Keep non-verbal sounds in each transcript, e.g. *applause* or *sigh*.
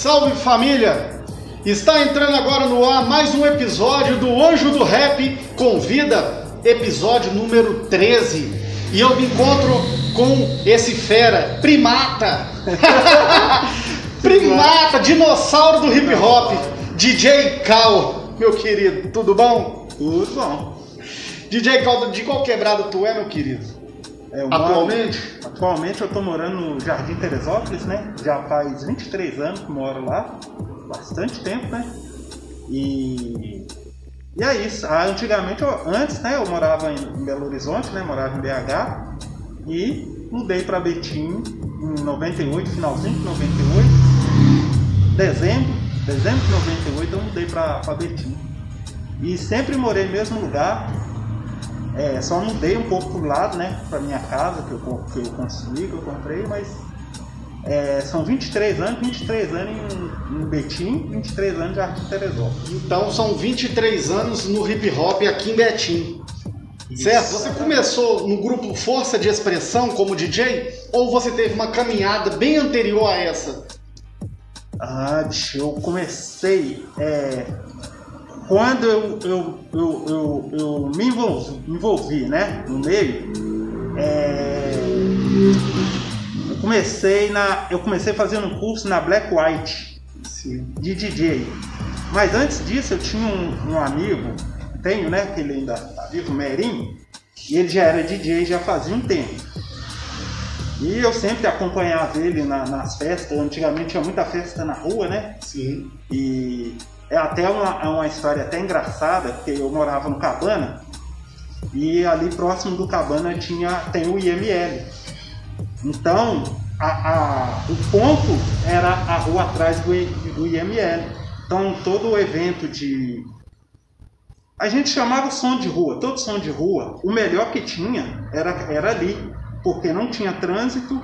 salve família! Está entrando agora no ar mais um episódio do Anjo do Rap Convida, episódio número 13. E eu me encontro com esse fera, primata! *laughs* primata, dinossauro do hip hop, DJ Cal, meu querido, tudo bom? Tudo bom. DJ Cal, de qual quebrada tu é, meu querido? É, Atualmente? moro- atualmente eu tô morando no Jardim Teresópolis, né? Já faz 23 anos que moro lá. Bastante tempo, né? E. E é isso. Ah, antigamente, eu, antes, né? Eu morava em, Belo Horizonte, né? Morava em BH. E mudei pra Betim em 98, finalzinho de 98. Dezembro, dezembro de 98 eu mudei pra Betim. E sempre morei no mesmo lugar. É, só mudei um pouco pro lado, né? Pra minha casa, que eu, que eu construí, que eu comprei, mas é, são 23 anos, 23 anos em, em Betim, 23 anos em Jardim Teresópolis. Então são 23 anos no hip hop aqui em Betim. Certo? Você começou no grupo Força de Expressão como DJ? Ou você teve uma caminhada bem anterior a essa? Ah, bicho, eu comecei. é, quando eu, eu, eu, eu, eu me envolvi, envolvi, né, no meio, é, eu comecei na. Eu comecei fazendo um curso na Black White Sim. de DJ. Mas antes disso eu tinha um, um amigo, tenho, né, que ele ainda tá vivo, Merim, e ele já era DJ já fazia um tempo. E eu sempre acompanhava ele na- nas festas, antigamente tinha muita festa na rua, né? Sim. E é até uma, é uma história até engraçada, porque eu morava no Cabana e ali próximo do Cabana tinha, tem o IML. Então, a- a- o ponto era a rua atrás do, do IML. Então, todo o evento de. A gente chamava som de rua, todo som de rua, o melhor que tinha era, era ali, porque não tinha trânsito,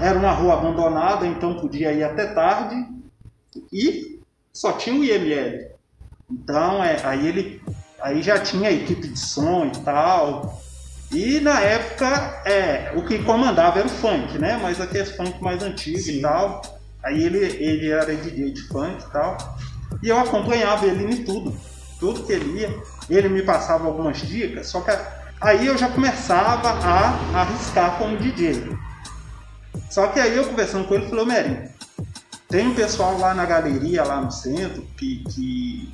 era uma rua abandonada, então podia ir até tarde e só tinha o IML. Então, é, aí ele aí já tinha a equipe de som e tal. E na época, é, o que comandava era o funk, né? Mas aquele funk mais antigo Sim. e tal. Aí ele, ele era DJ de funk e tal. E eu acompanhava ele em tudo. Tudo que ele ia. Ele me passava algumas dicas, só que aí eu já começava a arriscar como DJ. Só que aí eu conversando com ele, falei, "Ô, Merinho, tem um pessoal lá na galeria, lá no centro, que, que,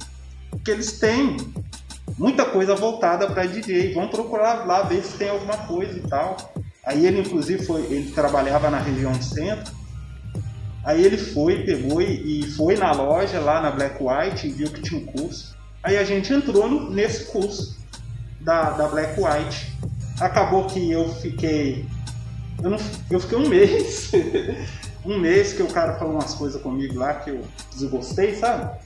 que eles têm muita coisa voltada para DJ. Vamos procurar lá ver se tem alguma coisa e tal. Aí ele, inclusive, foi, ele trabalhava na região centro. Aí ele foi, pegou e, e foi na loja lá na Black White e viu que tinha um curso. Aí a gente entrou no- nesse curso da, da Black White. Acabou que eu fiquei. Eu, não, eu fiquei um *laughs* mês. Um mês que o cara falou umas coisas comigo lá que eu desgostei, sabe?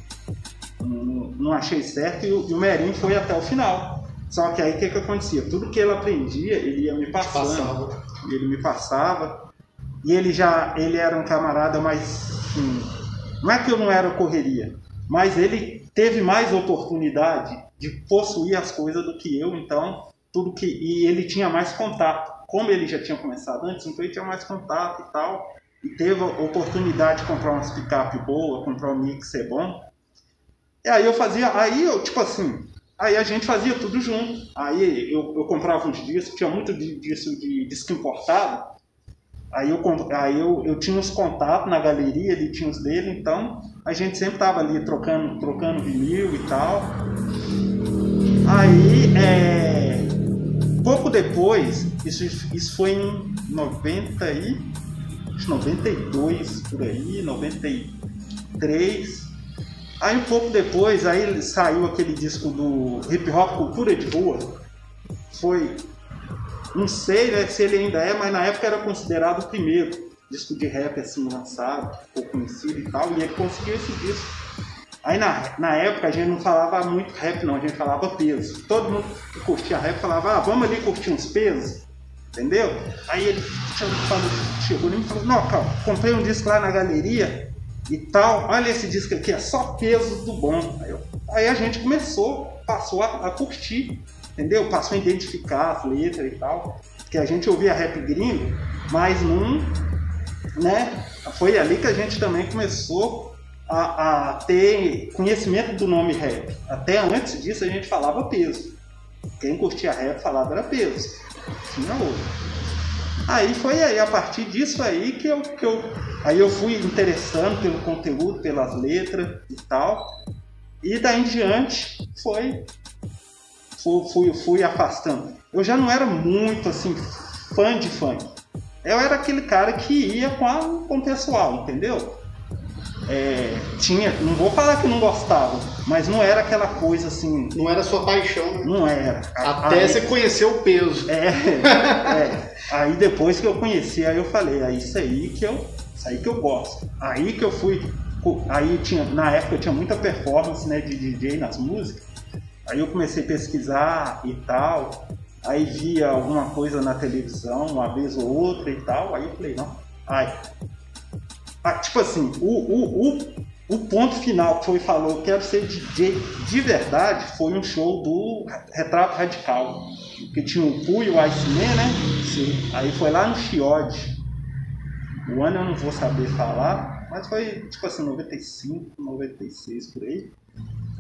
Não, não achei certo e o, e o Merim foi até o final. Só que aí o que, que acontecia? Tudo que ele aprendia, ele ia me passando. Passava. Ele me passava. E ele já ele era um camarada mais. assim, não é que eu não era correria, mas ele teve mais oportunidade de possuir as coisas do que eu, então tudo que. E ele tinha mais contato. Como ele já tinha começado antes, então ele tinha mais contato e tal. E teve a oportunidade de comprar umas picape boa, comprar um mixer bom. E aí eu fazia, aí eu, tipo assim, aí a gente fazia tudo junto. Aí eu, eu comprava uns discos, tinha muito di- disso de disco importado. Aí eu, aí eu, eu tinha os contatos na galeria, ele tinha os dele, então a gente sempre tava ali trocando, trocando vinil e tal. Aí, é, pouco depois, isso, isso foi em 90 e, acho que 92 por aí, 93. Aí um pouco depois, aí saiu aquele disco do Hip Hop Cultura de Rua. Foi, não sei né, se ele ainda é, mas na época era considerado o primeiro disco de rap assim lançado, ou conhecido e tal, e ele conseguiu esse disco. Aí na, na época a gente não falava muito rap não, a gente falava peso. Todo mundo que curtia rap falava, ah, vamos ali curtir uns pesos, entendeu? Aí ele falou, chegou e falou, não, calma, comprei um disco lá na galeria e tal, olha esse disco aqui, é só peso do bom. Aí, eu- aí a gente começou, passou a, a curtir, entendeu? Passou a identificar as letras e tal. Porque a gente ouvia rap gringo, mas não. Né? Foi ali que a gente também começou a, a, ter conhecimento do nome rap. Até antes disso a gente falava peso. Quem curtia rap falava era peso. Tinha outro. Aí foi aí, a partir disso aí que eu, que eu. Aí eu fui interessando pelo conteúdo, pelas letras e tal. E daí em diante foi. Fui, fui, fui afastando. Eu já não era muito assim, fã de funk. Eu era aquele cara que ia com, a, com o pessoal, entendeu? É, tinha, não vou falar que não gostava, mas não era aquela coisa assim. Não era sua paixão. Né? Não era. Até aí, você conheceu o peso. É, é. Aí depois que eu conheci, aí eu falei, é isso aí que eu, isso aí que eu gosto. Aí que eu fui, aí tinha, na época tinha muita performance, né, de DJ nas músicas. Aí eu comecei a pesquisar e tal. Aí via alguma coisa na televisão, uma vez ou outra e tal. Aí eu falei, não, ai, tipo assim, o, o, o, o ponto final que foi falou, quero ser DJ de verdade, foi um show do Retrato Radical. Que tinha o Pu e o Iceman, né? Sim. Aí foi lá no Chiode. O ano eu não vou saber falar, mas foi tipo assim, 95, 96 por aí.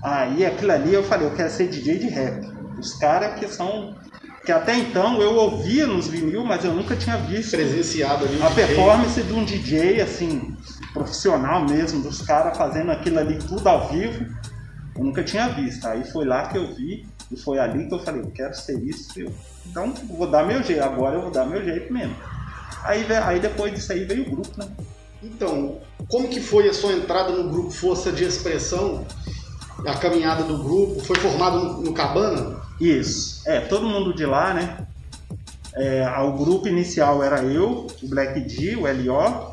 Aí aquilo ali eu falei, eu quero ser DJ de rap. Os caras que são que até então eu ouvia nos vinil, mas eu nunca tinha visto presenciado ali a performance de um DJ assim profissional mesmo, dos caras fazendo aquilo ali tudo ao vivo. Eu nunca tinha visto. Aí foi lá que eu vi e foi ali que eu falei, eu quero ser isso. Eu, então vou dar meu jeito. Agora eu vou dar meu jeito mesmo. Aí, aí depois disso aí veio o grupo, né? Então, como que foi a sua entrada no grupo Força de Expressão? A caminhada do grupo foi formado no, Cabana? Isso. É, todo mundo de lá, né? É, o grupo inicial era eu, o Black D, o LO.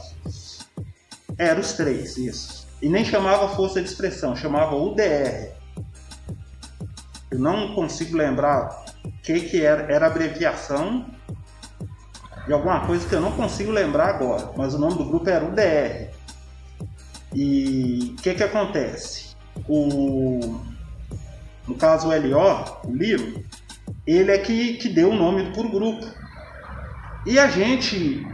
Era os três, isso. E nem chamava Força de Expressão, chamava UDR. Eu não consigo lembrar o que, que era, era abreviação de alguma coisa que eu não consigo lembrar agora, mas o nome do grupo era UDR. E o que, que acontece? O, no caso, o LO, o Liro, ele é que, que deu o nome pro grupo. E a gente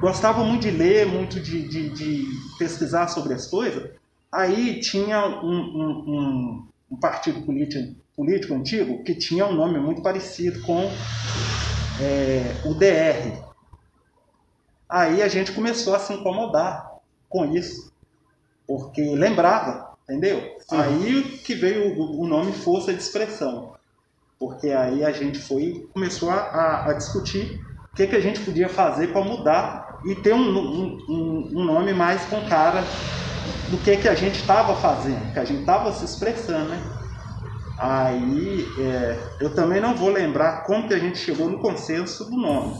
gostava muito de ler, muito de, de, de pesquisar sobre as coisas. Aí tinha um, um, um, um partido político, político antigo que tinha um nome muito parecido com é, o DR. Aí a gente começou a se incomodar com isso, porque lembrava Entendeu? Sim. Aí que veio o, nome força de expressão. Porque aí a gente foi começou a, a discutir o que, que a gente podia fazer para mudar e ter um, um, um, nome mais com cara do que, que a gente estava fazendo, que a gente estava se expressando, né? Aí é, eu também não vou lembrar como que a gente chegou no consenso do nome.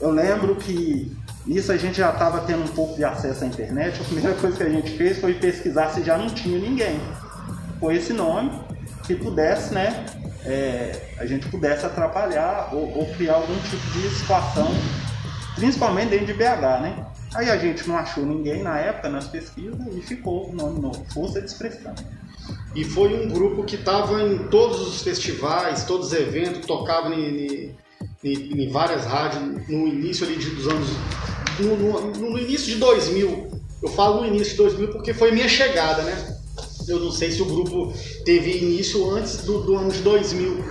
Eu lembro que Nisso a gente já estava tendo um pouco de acesso à internet. A primeira coisa que a gente fez foi pesquisar se já não tinha ninguém com esse nome que pudesse, né, é, a gente pudesse atrapalhar ou, ou, criar algum tipo de situação, principalmente dentro de BH, né? Aí a gente não achou ninguém na época nas pesquisas e ficou o nome novo, Força de Expressão. E foi um grupo que estava em todos os festivais, todos os eventos, tocava em, em, em várias rádios no início ali dos anos no, no, no, início de 2000. Eu falo no início de 2000 porque foi minha chegada, né? Eu não sei se o grupo teve início antes do, do ano de 2000.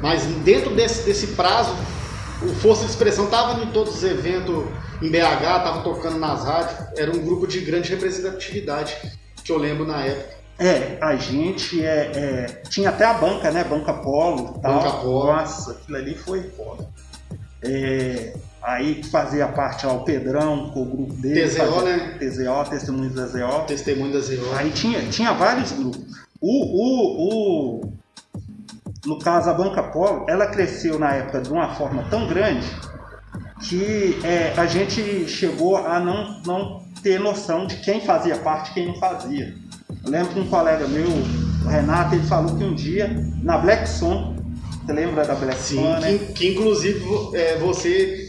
Mas dentro desse, desse prazo, o Força de Expressão estava em todos os eventos em BH, estava tocando nas rádios. Era um grupo de grande representatividade, que eu lembro na época. É, a gente é, é, tinha até a banca, né? Banca Polo. Tal. Banca Polo. Nossa, aquilo ali foi foda. É, Aí fazia parte lá o Pedrão com o grupo dele. TZO, fazia, né? TZO, Testemunho da ZO. Testemunho da ZO. Aí tinha, tinha vários grupos. O, o, o, no caso, a Banca Polo, ela cresceu na época de uma forma tão grande que é, a gente chegou a não, não ter noção de quem fazia parte e quem não fazia. Eu lembro que um colega meu, o Renato, ele falou que um dia, na Black Son, você lembra da Black Sim, Son, né? que, que inclusive é, você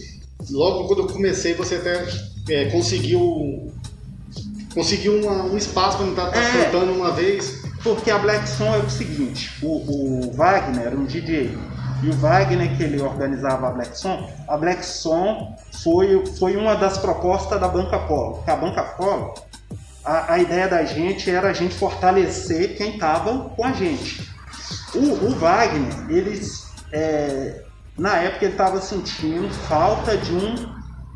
logo quando eu comecei, você até é, conseguiu conseguiu uma, um espaço para estar tá, é, cantando uma vez. Porque a Black Song é o seguinte, o, o Wagner era um DJ, e o Wagner que ele organizava a Black Song, a Black Song foi, foi uma das propostas da Banca Polo, que a Banca Polo a, a ideia da gente era a gente fortalecer quem estava com a gente. O, o Wagner, eles, é, na época ele estava sentindo falta de um,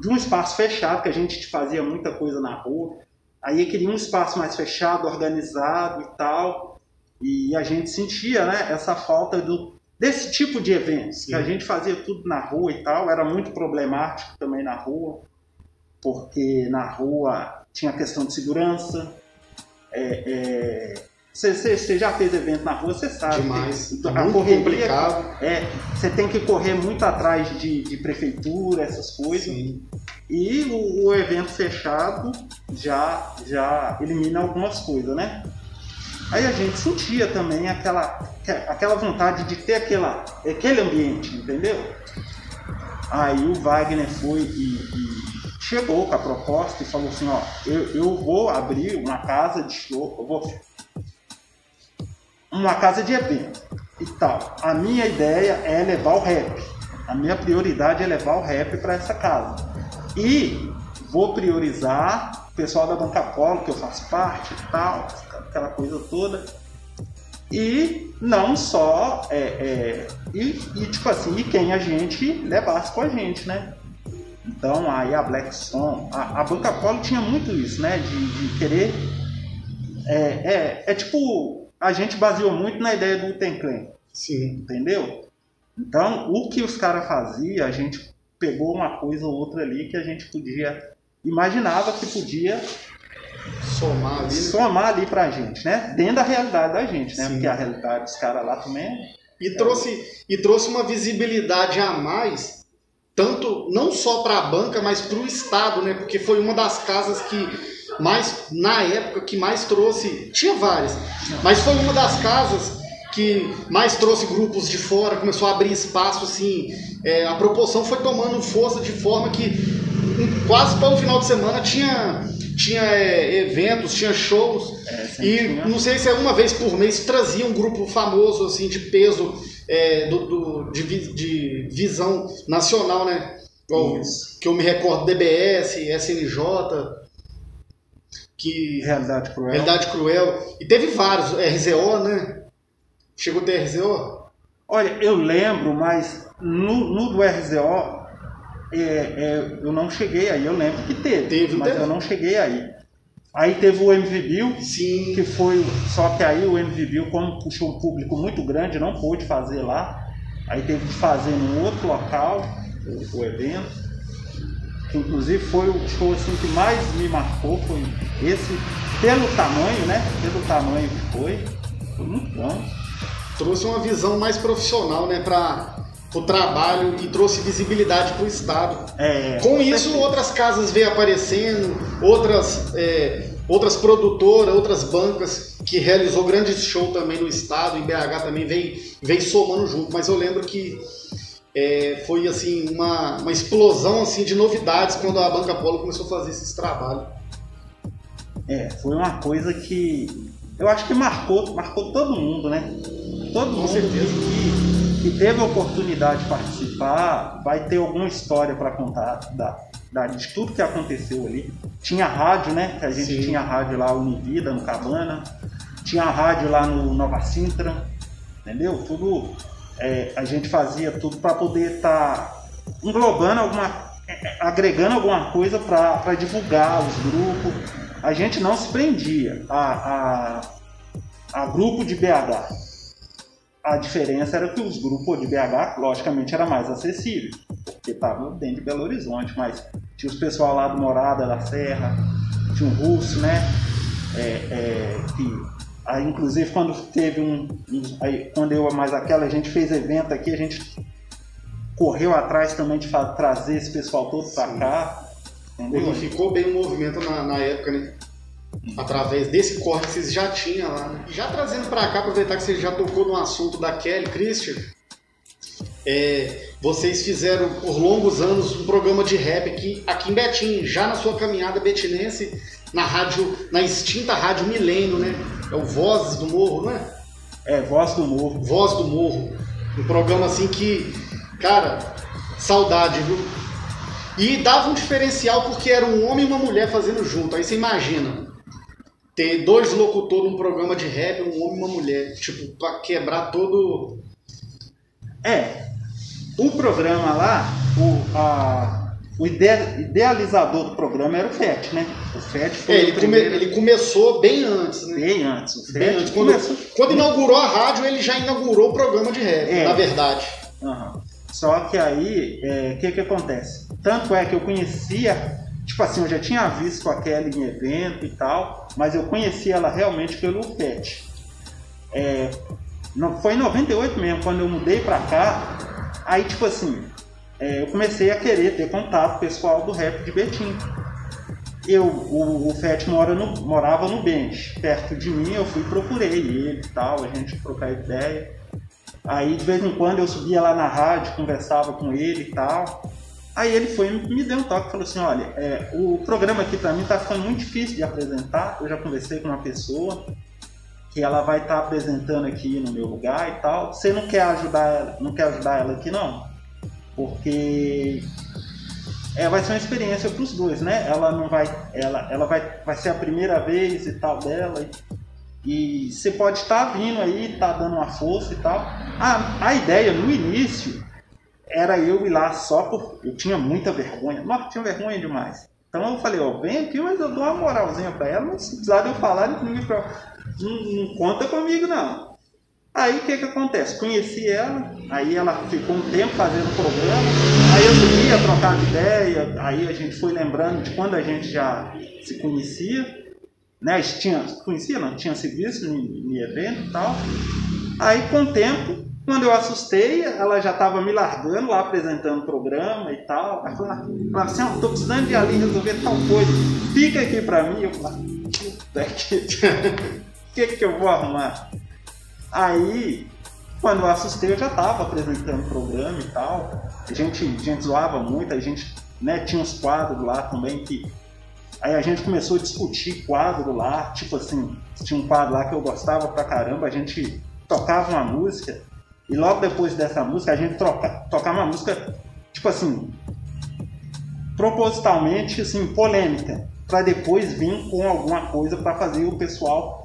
de um espaço fechado, que a gente fazia muita coisa na rua. Aí ele queria um espaço mais fechado, organizado e tal. E a gente sentia né, essa falta do, desse tipo de eventos, que a gente fazia tudo na rua e tal, era muito problemático também na rua, porque na rua tinha questão de segurança. É, é, você, já fez evento na rua, você sabe. Demais. Então, é muito correria, complicado. É, você tem que correr muito atrás de, de prefeitura, essas coisas. Sim. E o, o, evento fechado já, já elimina algumas coisas, né? Aí a gente sentia também aquela, aquela vontade de ter aquela, aquele ambiente, entendeu? Aí o Wagner foi e, e chegou com a proposta e falou assim, ó, eu, eu vou abrir uma casa de show, eu vou uma casa de evento e tal. A minha ideia é levar o rap. A minha prioridade é levar o rap para essa casa. E vou priorizar o pessoal da Banca Polo, que eu faço parte e tal, aquela coisa toda. E não só. É, é, e, e, tipo assim, quem a gente levasse com a gente, né? Então aí a Blackstone, a, a Banca Polo tinha muito isso, né? De, de querer. É, é, é tipo a gente baseou muito na ideia do Tenclen. Sim. Entendeu? Então, o que os caras faziam, a gente pegou uma coisa ou outra ali que a gente podia. Imaginava que podia somar ali, somar ali pra gente, né? Dentro da realidade da gente, né? Sim. Porque a realidade dos caras lá também é. E trouxe, e trouxe uma visibilidade a mais, tanto não só para a banca, mas para o Estado, né? Porque foi uma das casas que mais na época que mais trouxe, tinha várias, mas foi uma das casas que mais trouxe grupos de fora, começou a abrir espaço, assim, é, a proporção foi tomando força de forma que quase para o final de semana tinha tinha é, eventos, tinha shows é, e tinha. não sei se é uma vez por mês trazia um grupo famoso assim de peso é, do, do de, de, visão nacional, né? que eu me recordo DBS, SNJ, que Realidade Cruel. Realidade Cruel. E teve vários, RZO, né? Chegou a ter RZO? Olha, eu lembro, mas no, no do RZO é, é, eu não cheguei aí. Eu lembro que teve, teve mas teve. eu não cheguei aí. Aí teve o MV Sim. que foi. Só que aí o MV como puxou um público muito grande, não pôde fazer lá. Aí teve que fazer em outro local o, o evento que inclusive foi o show assim, que mais me marcou, foi esse, pelo tamanho, né? Pelo tamanho que foi, foi muito bom. Trouxe uma visão mais profissional, né, para o trabalho e trouxe visibilidade para o Estado. É, com, com isso, certeza. outras casas vêm aparecendo, outras, é, outras produtoras, outras bancas que realizou grandes shows também no Estado, em BH também veio, veio somando junto. Mas eu lembro que é, foi assim uma, uma explosão assim de novidades quando a Banca Polo começou a fazer esses trabalhos. É, foi uma coisa que eu acho que marcou, marcou todo mundo, né? Todo Com mundo certeza. Que, que teve a oportunidade de participar vai ter alguma história para contar da, da, de tudo que aconteceu ali. Tinha rádio, né? Que a gente Sim. tinha rádio lá Univida, no Cabana. Tinha rádio lá no Nova Sintra, entendeu? Tudo é, a gente fazia tudo para poder estar tá englobando alguma, agregando alguma coisa para divulgar os grupos. A gente não se prendia a, a, a grupo de BH. A diferença era que os grupos de BH, logicamente, era mais acessível, porque estava dentro de Belo Horizonte, mas tinha os pessoal lá do Morada da Serra, tinha um russo, né? É, é, que Aí, inclusive, quando teve um. Aí, quando eu mais aquela, a gente fez evento aqui, a gente correu atrás também de trazer esse pessoal todo para cá. Entendeu? ficou bem o movimento na, na época, né? Através desse corte que vocês já tinham lá. Né? Já trazendo para cá, aproveitar que você já tocou no assunto da Kelly Christian. É, vocês fizeram por longos anos um programa de rap aqui, aqui em Betim, já na sua caminhada betinense, na rádio, na extinta rádio Milênio, né? É o Vozes do Morro, não é? É, Voz do Morro. Voz do Morro. Um programa assim que, cara, saudade, viu? E dava um diferencial porque era um homem e uma mulher fazendo junto. Aí você imagina, ter dois locutores num programa de rap, um homem e uma mulher. Tipo, pra quebrar todo. É, o programa lá, o, a, o ide- idealizador do programa era o FET, né? O FET foi É, o ele, come- ele começou bem antes, né? bem antes. O Bem FET antes. Quando, começou... quando inaugurou a rádio, ele já inaugurou o programa de rap, É. na verdade. Aham. Só que aí, o que que acontece? Tanto é que eu conhecia, tipo assim, eu já tinha visto a Kelly em evento e tal, mas eu conheci ela realmente pelo FET. É, não, foi em 98 mesmo, quando eu mudei pra cá, aí tipo assim, é, eu comecei a querer ter contato pessoal do rap de Betim. Eu, o, o FET mora no, morava no Bench, perto de mim, eu fui procurei ele e tal, a gente trocar ideia. Aí de vez em quando eu subia lá na rádio, conversava com ele e tal. Aí ele foi me deu um toque e falou assim, olha, é, o programa aqui pra mim tá ficando muito difícil de apresentar. Eu já conversei com uma pessoa que ela vai estar apresentando aqui no meu lugar e tal. Você não quer ajudar ela, não quer ajudar ela aqui não? Porque é, vai ser uma experiência para os dois, né? Ela não vai, ela, ela vai, vai ser a primeira vez e tal dela. E, você pode estar vindo aí, tá dando uma força e tal. A, a ideia no início era eu ir lá só por. Eu tinha muita vergonha. Nossa, tinha vergonha demais. Então eu falei, ó, vem aqui, mas eu dou uma moralzinha pra ela, mas se precisar de eu falar, ninguém não, não conta comigo não. Aí o que que acontece? Conheci ela, aí ela ficou um tempo fazendo o programa, aí eu subia, trocava ideia, aí a gente foi lembrando de quando a gente já se conhecia, né? Tinha, conhecia não, tinha se visto em, evento e tal. Aí com o tempo, quando eu assustei, ela já estava me largando lá apresentando o programa e tal. Ela falava, falava assim, ó, tô precisando de ali resolver tal coisa, fica aqui pra mim. Eu que... *laughs* O que que eu vou arrumar? Aí, quando eu assustei, eu já estava apresentando o programa e tal. A gente, a gente zoava muito, a gente né, tinha uns quadros lá também que. Aí a gente começou a discutir quadro lá, tipo assim, tinha um quadro lá que eu gostava pra caramba, a gente tocava uma música, e logo depois dessa música a gente troca, tocava uma música, tipo assim, propositalmente assim, polêmica, para depois vir com alguma coisa para fazer o pessoal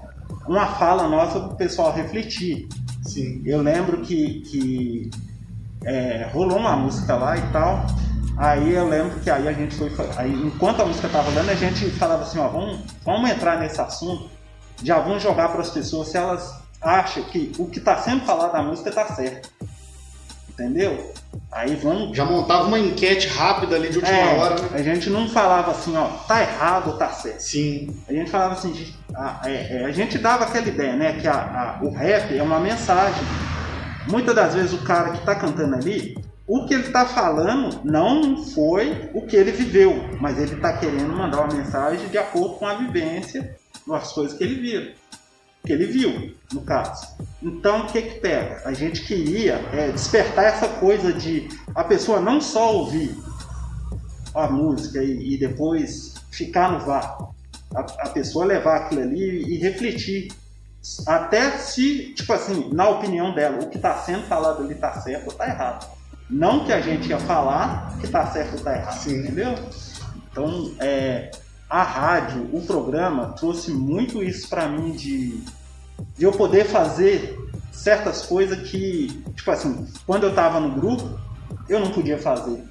uma fala nossa para o pessoal refletir. Sim. Eu lembro que, que é, rolou uma música lá e tal. Aí eu lembro que aí a gente foi. Aí, enquanto a música estava rolando, a gente falava assim, ó, vamos, vamos entrar nesse assunto, já vamos jogar para as pessoas se elas acham que o que está sendo falado na música está certo. Entendeu? Aí vamos. Já montava uma enquete rápida ali de última É, hora, né? A gente não falava assim, ó, tá errado ou tá certo. Sim. A gente falava assim, a, é, é, a gente dava aquela ideia, né? Que a- a- o rap é uma mensagem. Muitas das vezes o cara que tá cantando ali, o que ele tá falando não foi o que ele viveu, mas ele tá querendo mandar uma mensagem de acordo com a vivência, com as coisas que ele viu. Que ele viu, no caso. Então o que que pega? A gente queria é, despertar essa coisa de a pessoa não só ouvir a música e, e depois ficar no vácuo a, a pessoa levar aquilo ali e refletir. Até se, tipo assim, na opinião dela, o que está sendo falado ali está certo ou está errado. Não que a gente ia falar que está certo ou está errado, Sim. entendeu? Então, é, a rádio, o programa, trouxe muito isso para mim de, de eu poder fazer certas coisas que, tipo assim, quando eu estava no grupo, eu não podia fazer,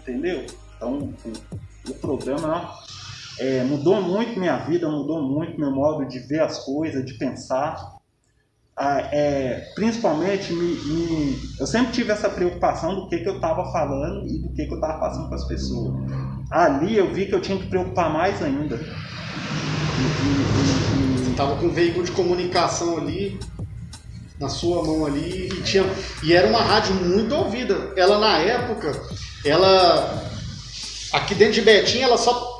entendeu? Então, o, programa é, mudou muito minha vida, mudou muito meu modo de ver as coisas, de pensar. Ah, é, principalmente, me, me- eu sempre tive essa preocupação do que, que eu estava falando e do que, que eu estava passando para as pessoas. Ali eu vi que eu tinha que preocupar mais ainda. E- e- Tava com um veículo de comunicação ali na sua mão ali e tinha e era uma rádio muito ouvida. Ela na época, ela aqui dentro de Betim, ela só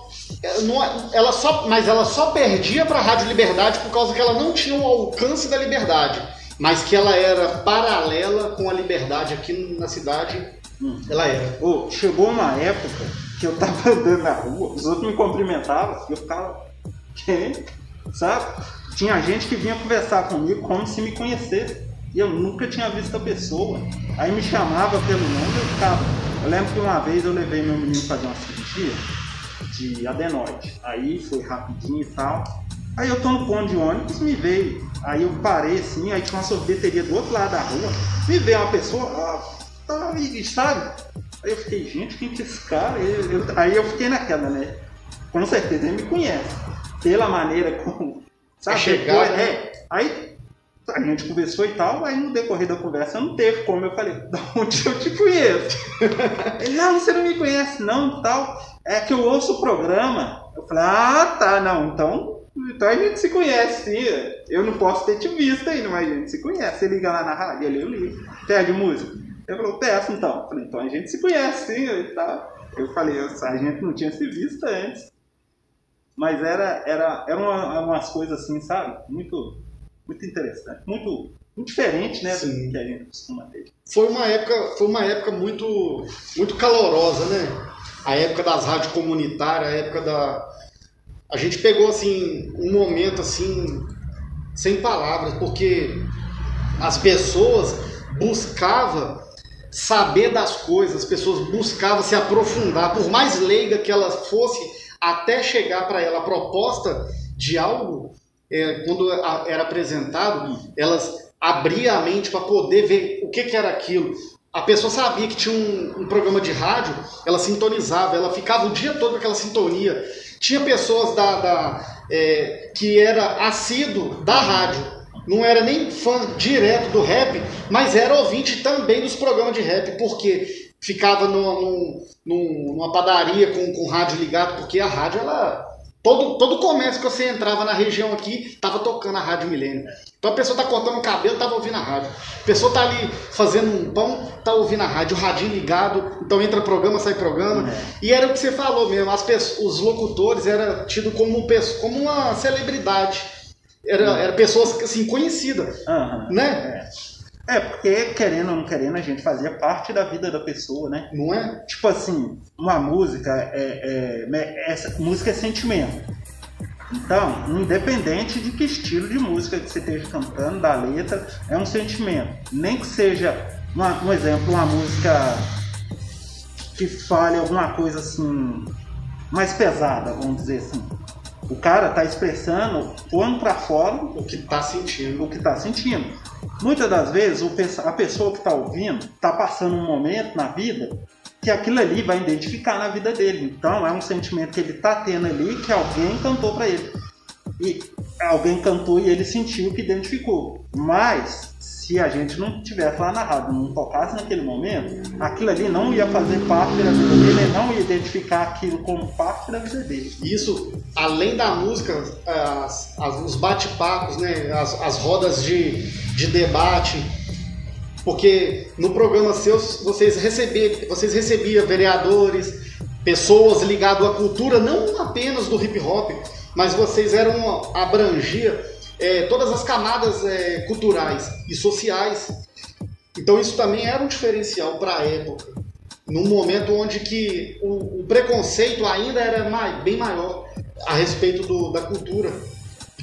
ela não- ela só, mas ela só perdia para a Rádio Liberdade por causa que ela não tinha o alcance da Liberdade, mas que ela era paralela com a Liberdade aqui na cidade. Hum. Ela era. Ô, chegou uma época que eu tava *laughs* andando na rua, os outros me cumprimentavam, e eu ficava. Quem? Sabe? Tinha gente que vinha conversar comigo como se me conhecesse. E eu nunca tinha visto a pessoa. Aí me chamava pelo nome eu ficava. Eu lembro que uma vez eu levei meu menino fazer uma cirurgia de adenoide. Aí foi rapidinho e tal. Aí eu tô no ponto de ônibus, me veio. Aí eu parei assim, aí tinha uma sorveteria do outro lado da rua. Me veio uma pessoa, ah, tá sabe? Aí eu fiquei, gente, quem que é esse cara? Eu, eu, aí eu fiquei naquela, né? Com certeza ele me conhece. Pela maneira como. Sabe? É chegar, Depois, é. Aí a gente conversou e tal, aí no decorrer da conversa não teve como. Eu falei, *laughs* da onde eu te conheço? Ele, não, você não me conhece não tal. É que eu ouço o programa. Eu falei, ah, tá, não, então então a gente se conhece, sim. Eu não posso ter te visto ainda, mas a gente se conhece. Você liga lá na rádio, ali eu ligo. Pede música. Ele falou, peço então. Eu falei, então a gente se conhece, sim. E tal. Eu falei, a gente não tinha se visto antes. Mas era, era, era uma, umas coisas assim, sabe? Muito, muito interessante. Muito, muito diferente, né? Sim. Do que a gente costuma ter. Foi uma época, foi uma época muito, muito calorosa, né? A época das rádios comunitárias, a época da, a gente pegou assim um momento assim sem palavras, porque as pessoas buscavam saber das coisas, as pessoas buscavam se aprofundar, por mais leiga que ela fosse, até chegar para ela a proposta de algo, é, quando era apresentado, elas abriam a mente para poder ver o que, que era aquilo. A pessoa sabia que tinha um, um programa de rádio, ela sintonizava, ela ficava o dia todo com aquela sintonia. Tinha pessoas da, da é, que era assíduo da rádio, não era nem fã direto do rap, mas era ouvinte também dos programas de rap, porque ficava no, no, no, numa padaria com, com rádio ligado, porque a rádio ela Todo, todo comércio que você entrava na região aqui, tava tocando a Rádio Milênio. Então a pessoa tá cortando o cabelo, tava ouvindo a rádio. A pessoa tá ali fazendo um pão, tá ouvindo a rádio, o radinho ligado, então entra programa, sai programa. É. E era o que você falou mesmo, as pessoas, os locutores eram tidos como, como uma celebridade. Era, era pessoas assim, conhecidas. Uhum. Né? É. É, porque querendo ou não querendo, a gente fazia parte da vida da pessoa, né? Não é? Tipo assim, uma música é, é, essa música é sentimento. Então, independente de que estilo de música que você esteja cantando, da letra, é um sentimento. Nem que seja, uma, um exemplo, uma música que fale alguma coisa assim, mais pesada, vamos dizer assim. O cara tá expressando, pondo para fora o que tá sentindo. O que tá sentindo. Muitas das vezes a pessoa que está ouvindo está passando um momento na vida que aquilo ali vai identificar na vida dele. Então é um sentimento que ele está tendo ali que alguém cantou para ele. E alguém cantou e ele sentiu que identificou. Mas se a gente não tivesse lá na rádio, não tocasse naquele momento, aquilo ali não ia fazer parte da vida dele, ele não ia identificar aquilo como parte da vida dele. Isso, além da música, as, as, os bate-papos, né, as, as rodas de, de debate, porque no programa seus vocês recebiam, vocês recebiam vereadores, pessoas ligadas à cultura, não apenas do hip hop, mas vocês eram abrangia é, todas as camadas é, culturais e sociais. Então isso também era um diferencial para a época, num momento onde que o, o preconceito ainda era mais, bem maior a respeito do, da cultura.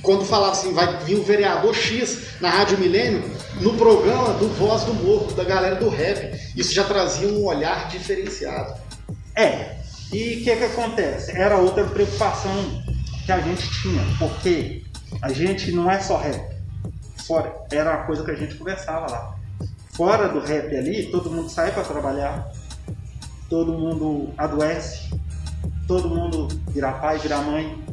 Quando falava assim, vai vir o vereador X na Rádio Milênio, no programa do Voz do Morro, da galera do rap, isso já trazia um olhar diferenciado. É, e o que, que acontece? Era outra preocupação que a gente tinha, porque a gente não é só rap. Fora, era uma coisa que a gente conversava lá. Fora do rap ali, todo mundo sai para trabalhar, todo mundo adoece, todo mundo vira pai, vira mãe,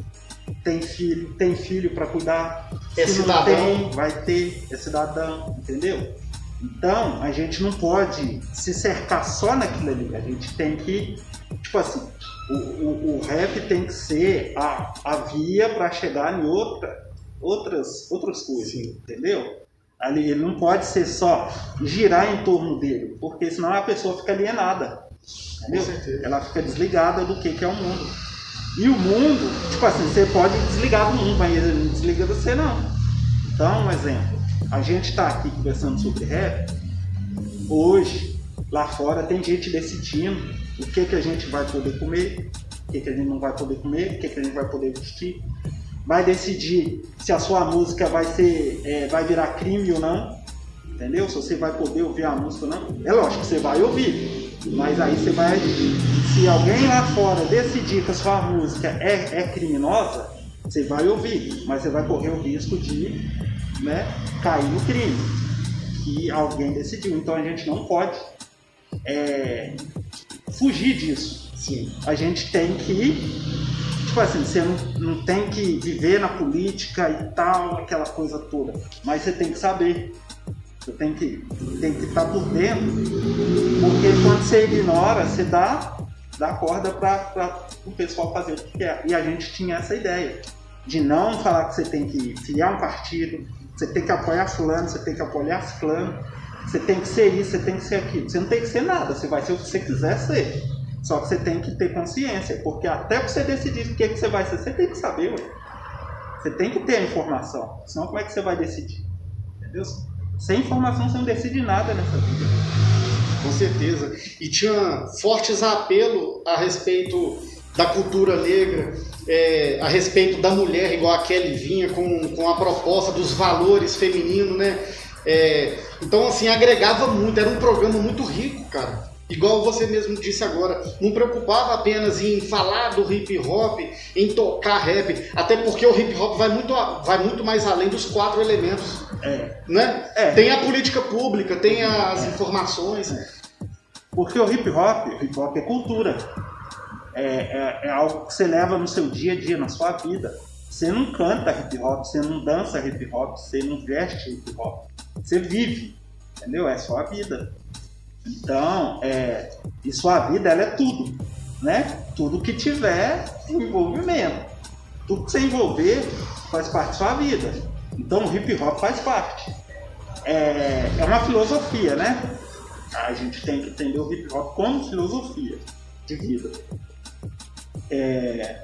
tem filho, tem filho para cuidar. É Se cidadão. Tem, vai ter, é cidadão, entendeu? Então, a gente não pode se cercar só naquilo ali. A gente tem que, tipo assim, o, o, o rap tem que ser a, a via para chegar em outra, outras, outras coisas, Sim. entendeu? Ali, ele não pode ser só girar em torno dele, porque senão a pessoa fica alienada. Entendeu? Ela fica desligada do que, que é o mundo. E o mundo, tipo assim, você pode desligar do mundo, mas ele não desliga você não. Então, um exemplo, a gente está aqui conversando sobre rap, hoje, lá fora, tem gente decidindo o que, que a gente vai poder comer, o que, que a gente não vai poder comer, o que, que a gente vai poder vestir, vai decidir se a sua música vai ser, é, vai virar crime ou não, entendeu? Se você vai poder ouvir a música ou não. É lógico que você vai ouvir, mas aí você vai, se alguém lá fora decidir que a sua música é, é criminosa, Você vai ouvir, mas você vai correr o risco de né, cair no crime que alguém decidiu. Então a gente não pode é, fugir disso. Sim. A gente tem que. Tipo assim, você não, não tem que viver na política e tal, aquela coisa toda. Mas você tem que saber. Você tem que, tem que estar por dentro. Porque quando você ignora, você dá, dá corda para o pessoal fazer o que quer. E a gente tinha essa ideia de não falar que você tem que criar um partido, você tem que apoiar fulano, você tem que apoiar fulano, você tem que ser isso, você tem que ser aquilo. Você não tem que ser nada, você vai ser o que você quiser ser. Só que você tem que ter consciência, porque até você decidir o que, é que você vai ser, você tem que saber, ué. Você tem que ter a informação, senão como é que você vai decidir? Entendeu? Sem informação você não decide nada nessa vida. Com certeza. E tinha fortes apelo a respeito da cultura negra, é, a respeito da mulher, igual a Kelly vinha com, com a proposta dos valores femininos, né? É, então, assim, agregava muito, era um programa muito rico, cara. Igual você mesmo disse agora, não preocupava apenas em falar do hip hop, em tocar rap, até porque o hip hop vai muito, vai muito mais além dos quatro elementos. É. Né? É. Tem a política pública, tem as informações. Porque o hip hop, o hip hop é cultura. É, é, é algo que você leva no seu dia a dia, na sua vida. Você não canta hip hop, você não dança hip hop, você não veste hip hop. Você vive, entendeu? É sua vida. Então, é, e sua vida ela é tudo, né? Tudo que tiver envolvimento. Tudo que você envolver faz parte da sua vida. Então o hip hop faz parte. É, é uma filosofia, né? A gente tem que entender o hip hop como filosofia de vida. É,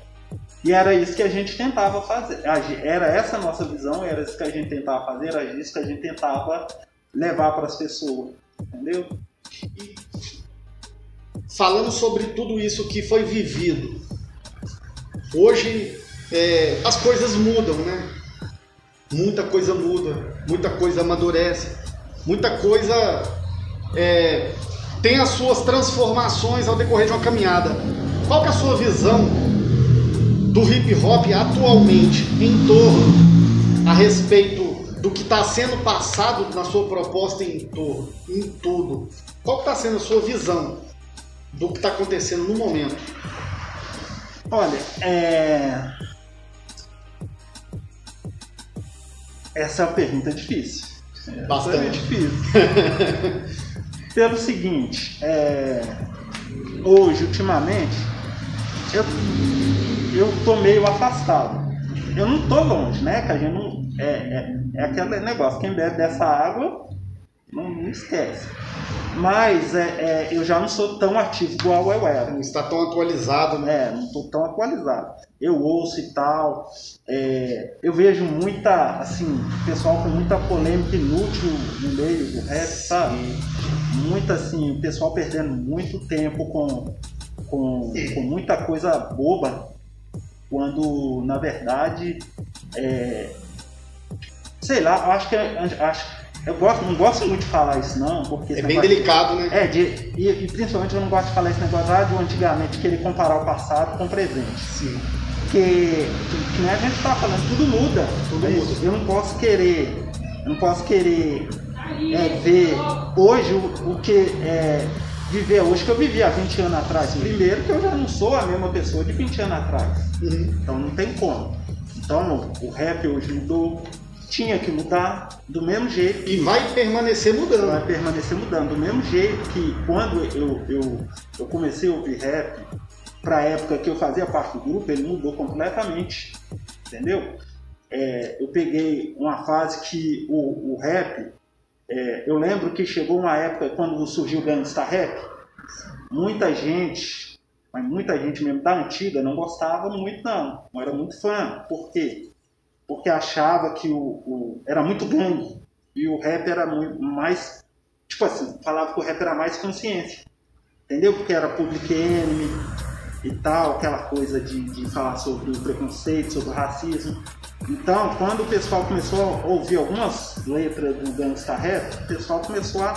e era isso que a gente tentava fazer. Era essa nossa visão, era isso que a gente tentava fazer, era isso que a gente tentava levar para as pessoas. Entendeu? E falando sobre tudo isso que foi vivido, hoje é, as coisas mudam, né? Muita coisa muda, muita coisa amadurece, muita coisa é, tem as suas transformações ao decorrer de uma caminhada. Qual que é a sua visão do hip hop atualmente em torno a respeito do que está sendo passado na sua proposta em torno, em tudo? Qual está sendo a sua visão do que está acontecendo no momento? Olha, é... essa é uma pergunta difícil. Bastante. É difícil. *laughs* Pelo seguinte, é... hoje, ultimamente, eu, eu tô meio afastado. Eu não tô longe, né? Que a gente não. É, é, é aquele negócio, quem bebe dessa água não, não esquece. Mas é, é, eu já não sou tão ativo igual eu era. Não está tão atualizado, né? É, não estou tão atualizado. Eu ouço e tal. é, eu vejo muita, assim, pessoal com muita polêmica inútil no meio do rap, sabe? Muita, assim, o pessoal perdendo muito tempo com, com, com muita coisa boba, quando na verdade, é, sei lá, acho que acho, eu gosto, não gosto muito de falar isso não, porque É bem negócio- delicado, né? é, de, e, e principalmente eu não gosto de falar esse negócio lá de antigamente, querer comparar o passado com o presente. Sim. Porque, que, que nem a gente tá falando, tudo muda. Tudo muda. Eu não posso querer, eu não posso querer é, ver hoje o, o que é, viver hoje que eu vivi há 20 anos atrás. Primeiro que eu já não sou a mesma pessoa de 20 anos atrás. Uhum. Então não tem como. Então o rap hoje mudou, tinha que mudar do mesmo jeito E vai permanecer mudando. vai permanecer mudando. Do mesmo jeito que quando eu, eu, eu comecei a ouvir rap, para a época que eu fazia parte do grupo, ele mudou completamente. Entendeu? É, eu peguei uma fase que o, o rap, é, eu lembro que chegou uma época quando surgiu o Gangsta Rap, muita gente, mas muita gente mesmo da antiga não gostava muito não, não era muito fã. Por quê? Porque achava que o, o- era muito gangue e o rap era muito mais, tipo assim, falava que o rap era mais consciência, entendeu? Porque era Public Enemy e tal, aquela coisa de, de falar sobre o preconceito, sobre o racismo. Então, quando o pessoal começou a ouvir algumas letras do Gangsta Rap, o pessoal começou a,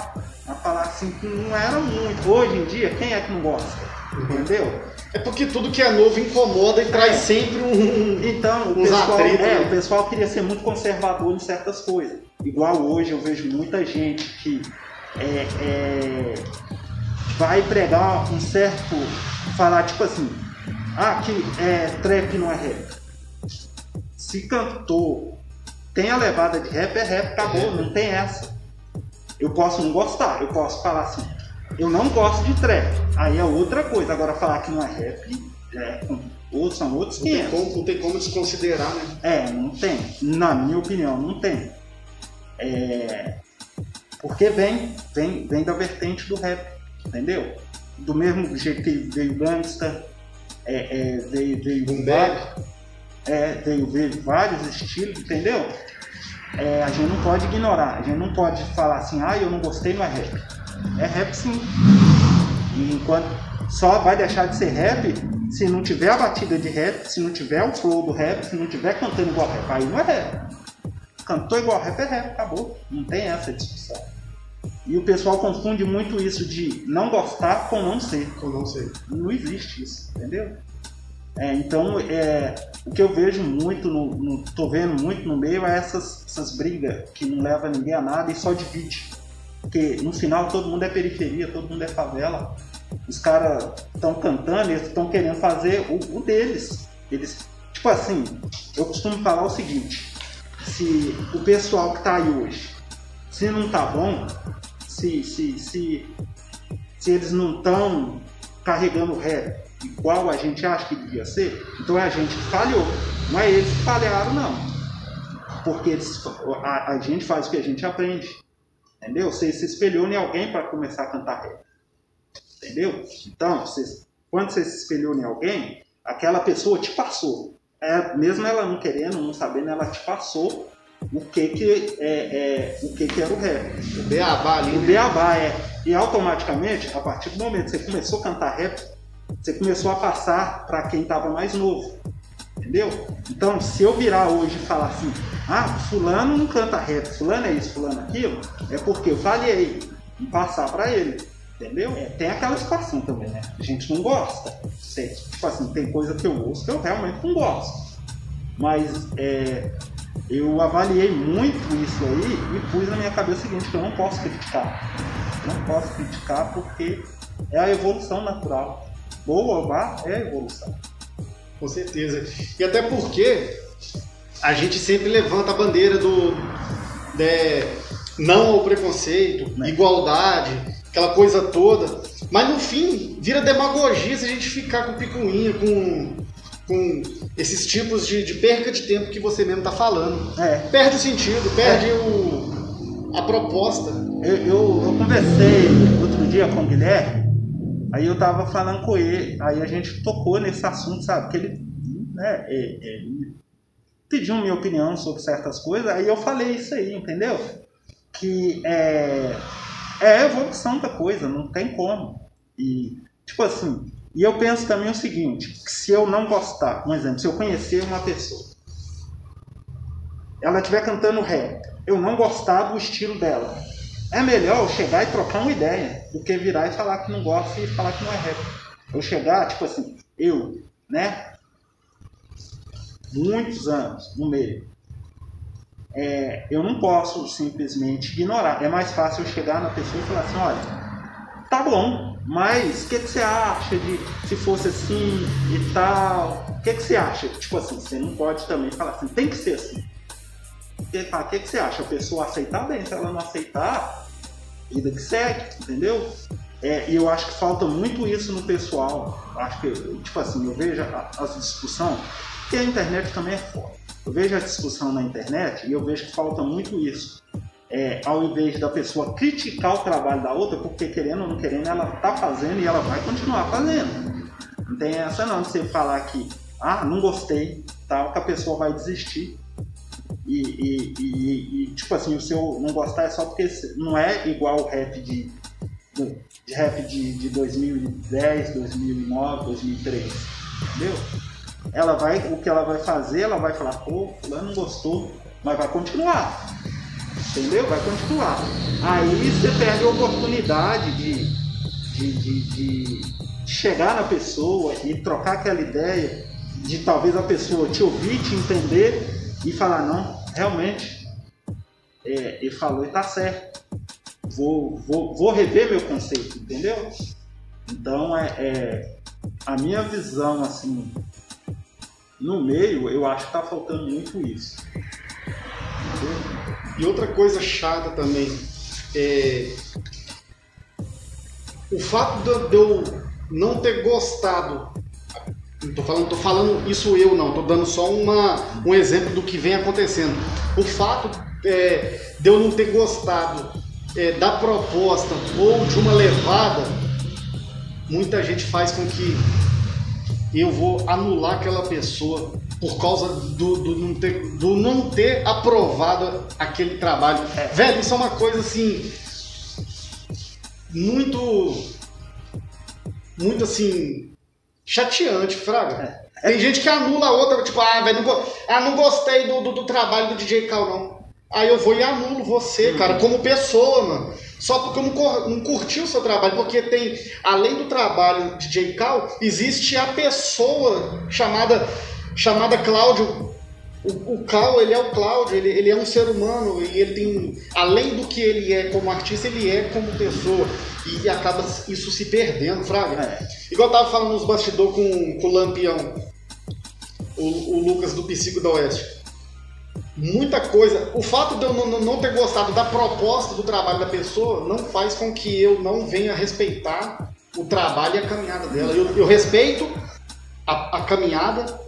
a falar assim que não era muito. Hoje em dia, quem é que não gosta? Entendeu? É porque tudo que é novo incomoda e traz É. sempre um. Então, o pessoal, é, né? o pessoal queria ser muito conservador em certas coisas. Igual hoje eu vejo muita gente que é, é, vai pregar um certo. falar tipo assim, ah, que é, trap não é rap. Se cantor tem a levada de rap, é rap, acabou, não tem essa. Eu posso não gostar, eu posso falar assim, eu não gosto de trap. Aí é outra coisa. Agora falar que não é rap, é, ou são outros Não tem, 500. como, não tem como desconsiderar, né? É, não tem. Na minha opinião, não tem. É, porque vem, vem, vem da vertente do rap, entendeu? Do mesmo jeito que veio gangsta, é, é, veio, veio, Boom va- é, veio, veio vários estilos, entendeu? É, a gente não pode ignorar, a gente não pode falar assim, ah, eu não gostei, não é rap. É rap sim. E enquanto só vai deixar de ser rap se não tiver a batida de rap, se não tiver o flow do rap, se não tiver cantando igual rap. Aí não é rap. Cantou igual rap é rap, acabou. Não tem essa discussão. E o pessoal confunde muito isso de não gostar com não ser. Eu não sei. Não existe isso, entendeu? É, então, é, o que eu vejo muito, no, no- tô vendo muito no meio é essas, essas brigas que não levam ninguém a nada e só divide. Porque no final todo mundo é periferia, todo mundo é favela. Os caras estão cantando, eles estão querendo fazer o, o deles. Eles, tipo assim, eu costumo falar o seguinte: se o pessoal que tá aí hoje, se não tá bom, se, se, se, se eles não estão carregando o rap igual a gente acha que devia ser, então é a gente que falhou. Não é eles que falharam, não. Porque eles, a, a gente faz o que a gente aprende. Entendeu? Você se espelhou em alguém para começar a cantar rap. Entendeu? Então, você- quando você se espelhou em alguém, aquela pessoa te passou. É, mesmo ela não querendo, não sabendo, ela te passou o que que, é, é, o que, que era o rap. O beabá ali, O né? beabá é. E automaticamente, a partir do momento que você começou a cantar rap, você começou a passar para quem estava mais novo. Entendeu? Então, se eu virar hoje e falar assim, ah, fulano não canta rap, fulano é isso, fulano é aquilo, é porque eu falhei em passar para ele. Entendeu? É, tem aquela situação também, né? A gente não gosta. Sei, tipo assim, tem coisa que eu ouço que eu realmente não gosto. Mas é, eu avaliei muito isso aí e pus na minha cabeça o seguinte, que eu não posso criticar. Não posso criticar porque é a evolução natural. Boa ou má é a evolução. Com certeza. E até porque a gente sempre levanta a bandeira do de, não ao preconceito, Né. igualdade, aquela coisa toda. Mas no fim, vira demagogia se a gente ficar com picuinha, com, com esses tipos de, de perca de tempo que você mesmo tá falando. É, Perde o sentido, perde o, a proposta. eu, eu, eu conversei outro dia com o Guilherme, aí eu tava falando com ele, aí a gente tocou nesse assunto, sabe? Que ele, né, é, é, ele pediu minha opinião sobre certas coisas, aí eu falei isso aí, entendeu? Que é, é a evolução da coisa, não tem como. E, tipo assim, e eu penso também o seguinte, se eu não gostar, um exemplo, se eu conhecer uma pessoa, ela estiver cantando rap, eu não gostar do estilo dela, é melhor eu chegar e trocar uma ideia do que virar e falar que não gosta e falar que não é rap. Eu chegar, tipo assim, eu, né? Muitos anos no meio. É, eu não posso simplesmente ignorar. É mais fácil eu chegar na pessoa e falar assim, olha, tá bom, mas o que, que você acha de se fosse assim e tal? O que, que você acha? Tipo assim, você não pode também falar assim, tem que ser assim. O que, que você acha? A pessoa aceitar bem, se ela não aceitar, vida que segue, entendeu? É, e eu acho que falta muito isso no pessoal. Acho que, tipo assim, eu vejo as discussões, porque a internet também é foda. Eu vejo a discussão na internet e eu vejo que falta muito isso. É, ao invés da pessoa criticar o trabalho da outra, porque querendo ou não querendo, ela tá fazendo e ela vai continuar fazendo. Não tem essa não, de você falar que, ah, não gostei, tal, que a pessoa vai desistir. E, e- e- e, tipo assim, o seu não gostar é só porque não é igual o rap de, do- de rap de, de 2010, 2009, 2003, entendeu? Ela vai, o que ela vai fazer, ela vai falar, pô, fulano não gostou, mas vai continuar, entendeu? Vai continuar. Aí você perde a oportunidade de, de, de, de, chegar na pessoa e trocar aquela ideia de talvez a pessoa te ouvir, te entender e falar, não, realmente, é, ele falou e tá certo. Vou, vou, vou rever meu conceito, entendeu? Então é, é a minha visão assim no meio, eu acho que tá faltando muito isso. E outra coisa chata também é o fato de eu não ter gostado. Tô falando, tô falando isso eu não, tô dando só uma, um exemplo do que vem acontecendo. O fato é, de eu não ter gostado é, da proposta ou de uma levada, muita gente faz com que eu vou anular aquela pessoa por causa do, do, não, ter, do não ter aprovado aquele trabalho. É. Velho, isso é uma coisa assim. Muito. Muito assim. Chateante, Fraga. É. Tem gente que anula a outra, tipo, ah, velho, não, ah, não gostei do, do, do, trabalho do DJ Cal, não. Aí eu vou e anulo você, uhum. cara, como pessoa, mano. Só porque eu não, não curti o seu trabalho, porque tem, além do trabalho de DJ Cal, existe a pessoa chamada chamada Cláudio. O, o Cal, ele é o Cláudio, ele, ele é um ser humano e ele tem, além do que ele é como artista, ele é como pessoa. E acaba isso se perdendo, Fraga. É. Igual eu tava falando nos bastidores com, com o Lampião, o, o Lucas do Psico da Oeste muita coisa. O fato de eu não, não, ter gostado da proposta do trabalho da pessoa não faz com que eu não venha respeitar o trabalho e a caminhada dela. Eu, eu respeito a, a, caminhada,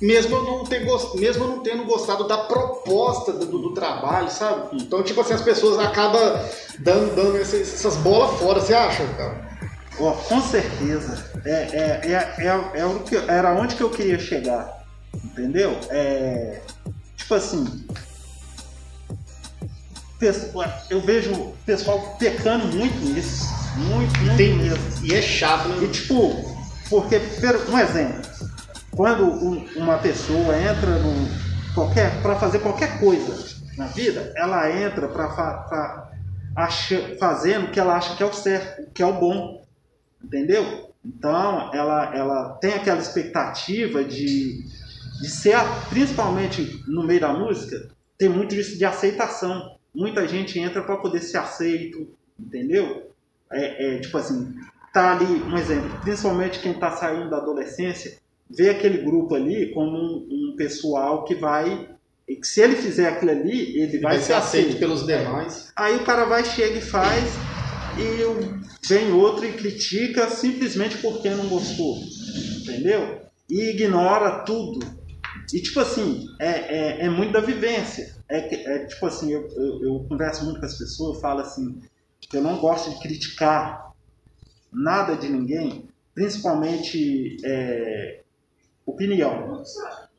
mesmo eu não ter gost... mesmo eu não tendo gostado da proposta do, do, do, trabalho, sabe? Então, tipo assim, as pessoas acabam dando, dando essas, essas bolas fora, você acha, cara? Oh, com certeza. É, é, é, é, é o que, era onde que eu queria chegar. Entendeu? É, tipo assim. Eu vejo o pessoal pecando muito nisso. Muito, muito Tem, mesmo. E é chato, né? E tipo, porque, um exemplo, quando um, uma pessoa entra num qualquer para fazer qualquer coisa na vida, ela entra para fazendo o que ela acha que é o certo, o que é o bom, entendeu? Então ela, ela tem aquela expectativa de, de ser, principalmente no meio da música, tem muito isso de aceitação. Muita gente entra para poder ser aceito, entendeu? É, é, tipo assim, tá ali, um exemplo, principalmente quem está saindo da adolescência, vê aquele grupo ali como um, um pessoal que vai que se ele fizer aquilo ali, ele vai, vai ser aceito, aceito pelos demais. Aí o cara vai, chega e faz, e vem outro e critica simplesmente porque não gostou, entendeu? E ignora tudo. E tipo assim, é, é, é muito da vivência. É, é tipo assim, eu, eu, eu, converso muito com as pessoas, eu falo assim, eu não gosto de criticar nada de ninguém, principalmente é, opinião.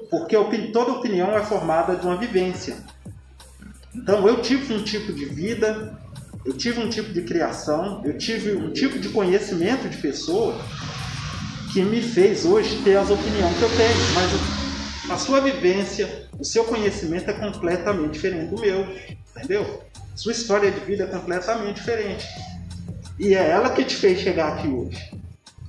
Porque toda opinião é formada de uma vivência. Então eu tive um tipo de vida, eu tive um tipo de criação, eu tive um tipo de conhecimento de pessoa que me fez hoje ter as opiniões que eu tenho. Mas a sua vivência, o seu conhecimento é completamente diferente do meu, entendeu? Sua história de vida é completamente diferente. E é ela que te fez chegar aqui hoje.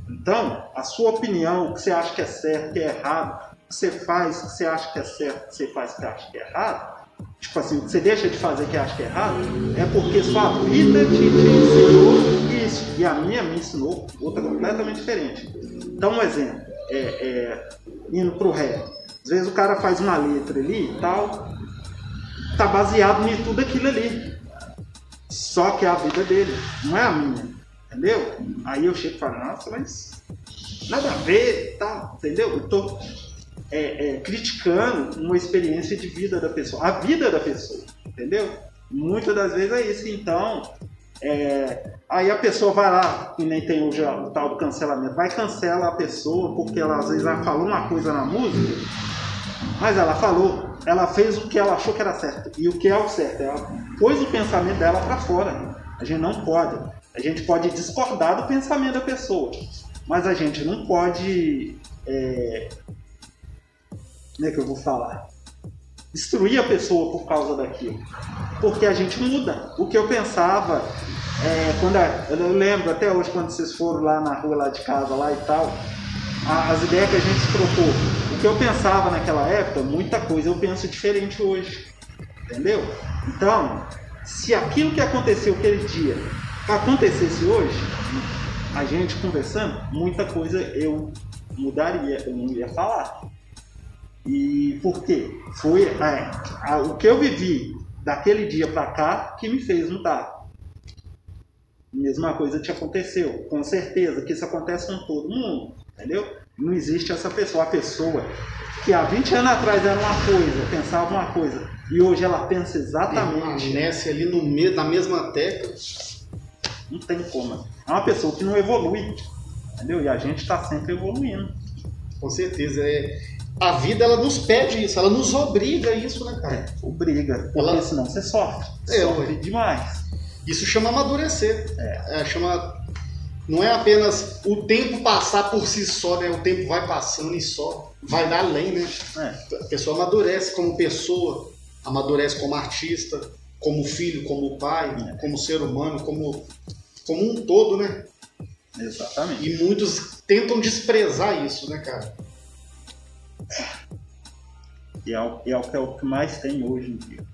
Então, a sua opinião, o que você acha que é certo, que é errado, o que você faz, o que você acha que é certo, o que você faz, o que acha que é errado, tipo assim, você deixa de fazer o que acha que é errado, é porque sua vida te, te ensinou isso. E a minha me ensinou outra completamente diferente. Então, um exemplo, é, é, indo pro rap. Às vezes o cara faz uma letra ali e tal, tá baseado em tudo aquilo ali. Só que é a vida dele, não é a minha. Entendeu? Aí eu chego e falo, nossa, mas nada a ver, tá? Entendeu? Eu tô é, é, criticando uma experiência de vida da pessoa, a vida da pessoa, entendeu? Muitas das vezes é isso. Então, é, aí a pessoa vai lá, e nem tem hoje o tal do cancelamento, vai cancela a pessoa porque ela às vezes ela falou uma coisa na música, mas ela falou, ela fez o que ela achou que era certo. E o que é o certo? Ela pôs o pensamento dela para fora. A gente não pode. A gente pode discordar do pensamento da pessoa, mas a gente não pode. É... Como é que eu vou falar? Destruir a pessoa por causa daquilo. Porque a gente muda. O que eu pensava é, quando a, eu lembro até hoje quando vocês foram lá na rua lá de casa lá e tal, a, as ideias que a gente. O que eu pensava naquela época, muita coisa eu penso diferente hoje. Entendeu? Então, se aquilo que aconteceu aquele dia acontecesse hoje, a gente conversando, muita coisa eu mudaria, eu não ia falar. E por quê? Foi é, a, o que eu vivi daquele dia para cá que me fez mudar. Mesma coisa te aconteceu, com certeza que isso acontece com todo mundo, entendeu? Não existe essa pessoa, a pessoa que há 20 anos atrás era uma coisa, pensava uma coisa, e hoje ela pensa exatamente. Permanece ali no meio, na mesma tecla. Não tem como. É uma pessoa que não evolui, entendeu? E a gente está sempre evoluindo. Com certeza. É, a vida ela nos pede isso, ela nos obriga a isso, né, cara? É, obriga. Porque Ela- senão você sofre. É, sofre ué. demais. Isso chama amadurecer. É, chama. Não é apenas o tempo passar por si só, né? O tempo vai passando e só. Vai dar além, né? É. A pessoa amadurece como pessoa, amadurece como artista, como filho, como pai, É. como ser humano, como, como um todo, né? Exatamente. E muitos tentam desprezar isso, né, cara? E é, o, e é o que é o que mais tem hoje em dia.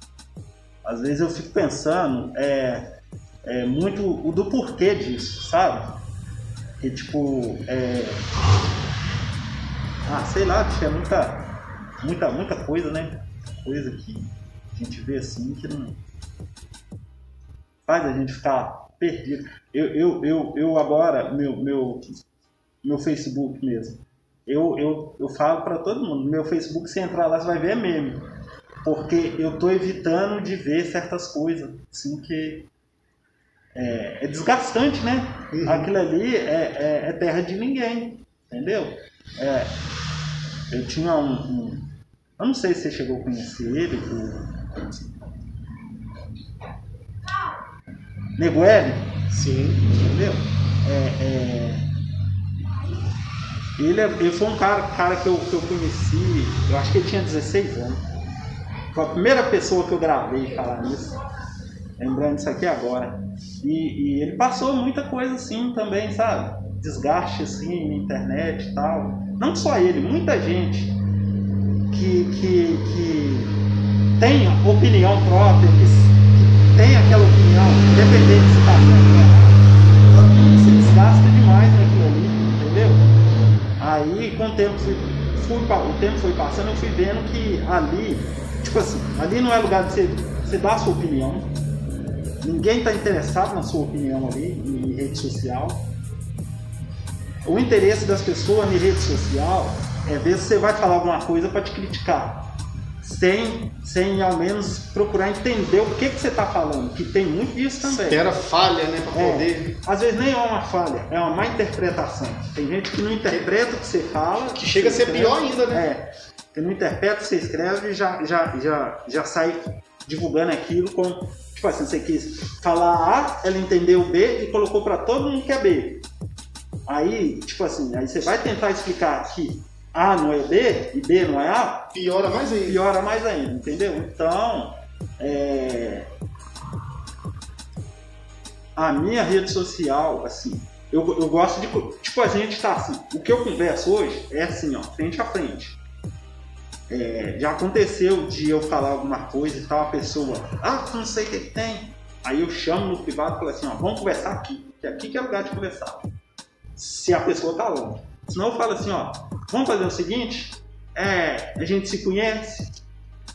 Às vezes eu fico pensando é, é muito o do porquê disso, sabe? Que tipo, é... Ah, sei lá, bicho, é muita, muita, muita coisa, né? Coisa que a gente vê assim que não faz a gente ficar perdido. Eu, eu, eu, eu agora, meu, meu, meu Facebook mesmo, eu, eu, eu falo para todo mundo, meu Facebook, se entrar lá, você vai ver meme. Porque eu tô evitando de ver certas coisas, assim, que é, é desgastante, né? Uhum. Aquilo ali é, é, é terra de ninguém, entendeu? É, eu tinha um, um- Eu não sei se você chegou a conhecer ele, o... Nego L, Sim. entendeu? É, é, Ele, ele foi um cara, cara que, eu, que eu conheci, eu acho que ele tinha 16 anos. Foi a primeira pessoa que eu gravei falar nisso. Lembrando isso aqui agora. E, e ele passou muita coisa assim também, sabe? Desgaste assim na internet e tal. Não só ele, muita gente que, que, que tem opinião própria, que, que tem aquela opinião, independente se está certo errado, se desgasta demais naquilo ali, entendeu? Aí com o tempo fui, fui o tempo foi passando, eu fui vendo que ali, tipo assim, ali não é lugar de você, você dar a sua opinião. Ninguém está interessado na sua opinião ali, em rede social. O interesse das pessoas em rede social é ver se você vai falar alguma coisa para te criticar. Sem, sem ao menos procurar entender o que, que você está falando, que tem muito disso também. Espera falha, né, pra É, poder. às vezes nem é uma falha, é uma má interpretação. Tem gente que não interpreta o que você fala. Que chega a ser escreve. pior ainda, né? É, que não interpreta o que você escreve e já, já, já, já sai divulgando aquilo com. Tipo assim, você quis falar A, ela entendeu B e colocou para todo mundo que é B. Aí, tipo assim, aí você vai tentar explicar que A não é B e B não é A, Piora mais ainda. piora mais ainda, entendeu? Então, é... a minha rede social, assim, eu, eu gosto de. Tipo, a gente tá assim, o que eu converso hoje é assim, ó, frente a frente. É, já aconteceu de eu falar alguma coisa e tal, a pessoa, ah, não sei o que, que tem. Aí eu chamo no privado e falo assim, ó, vamos conversar aqui, que aqui que é o lugar de conversar. Se a pessoa tá longe. Senão eu falo assim, ó, vamos fazer o seguinte, é, a gente se conhece,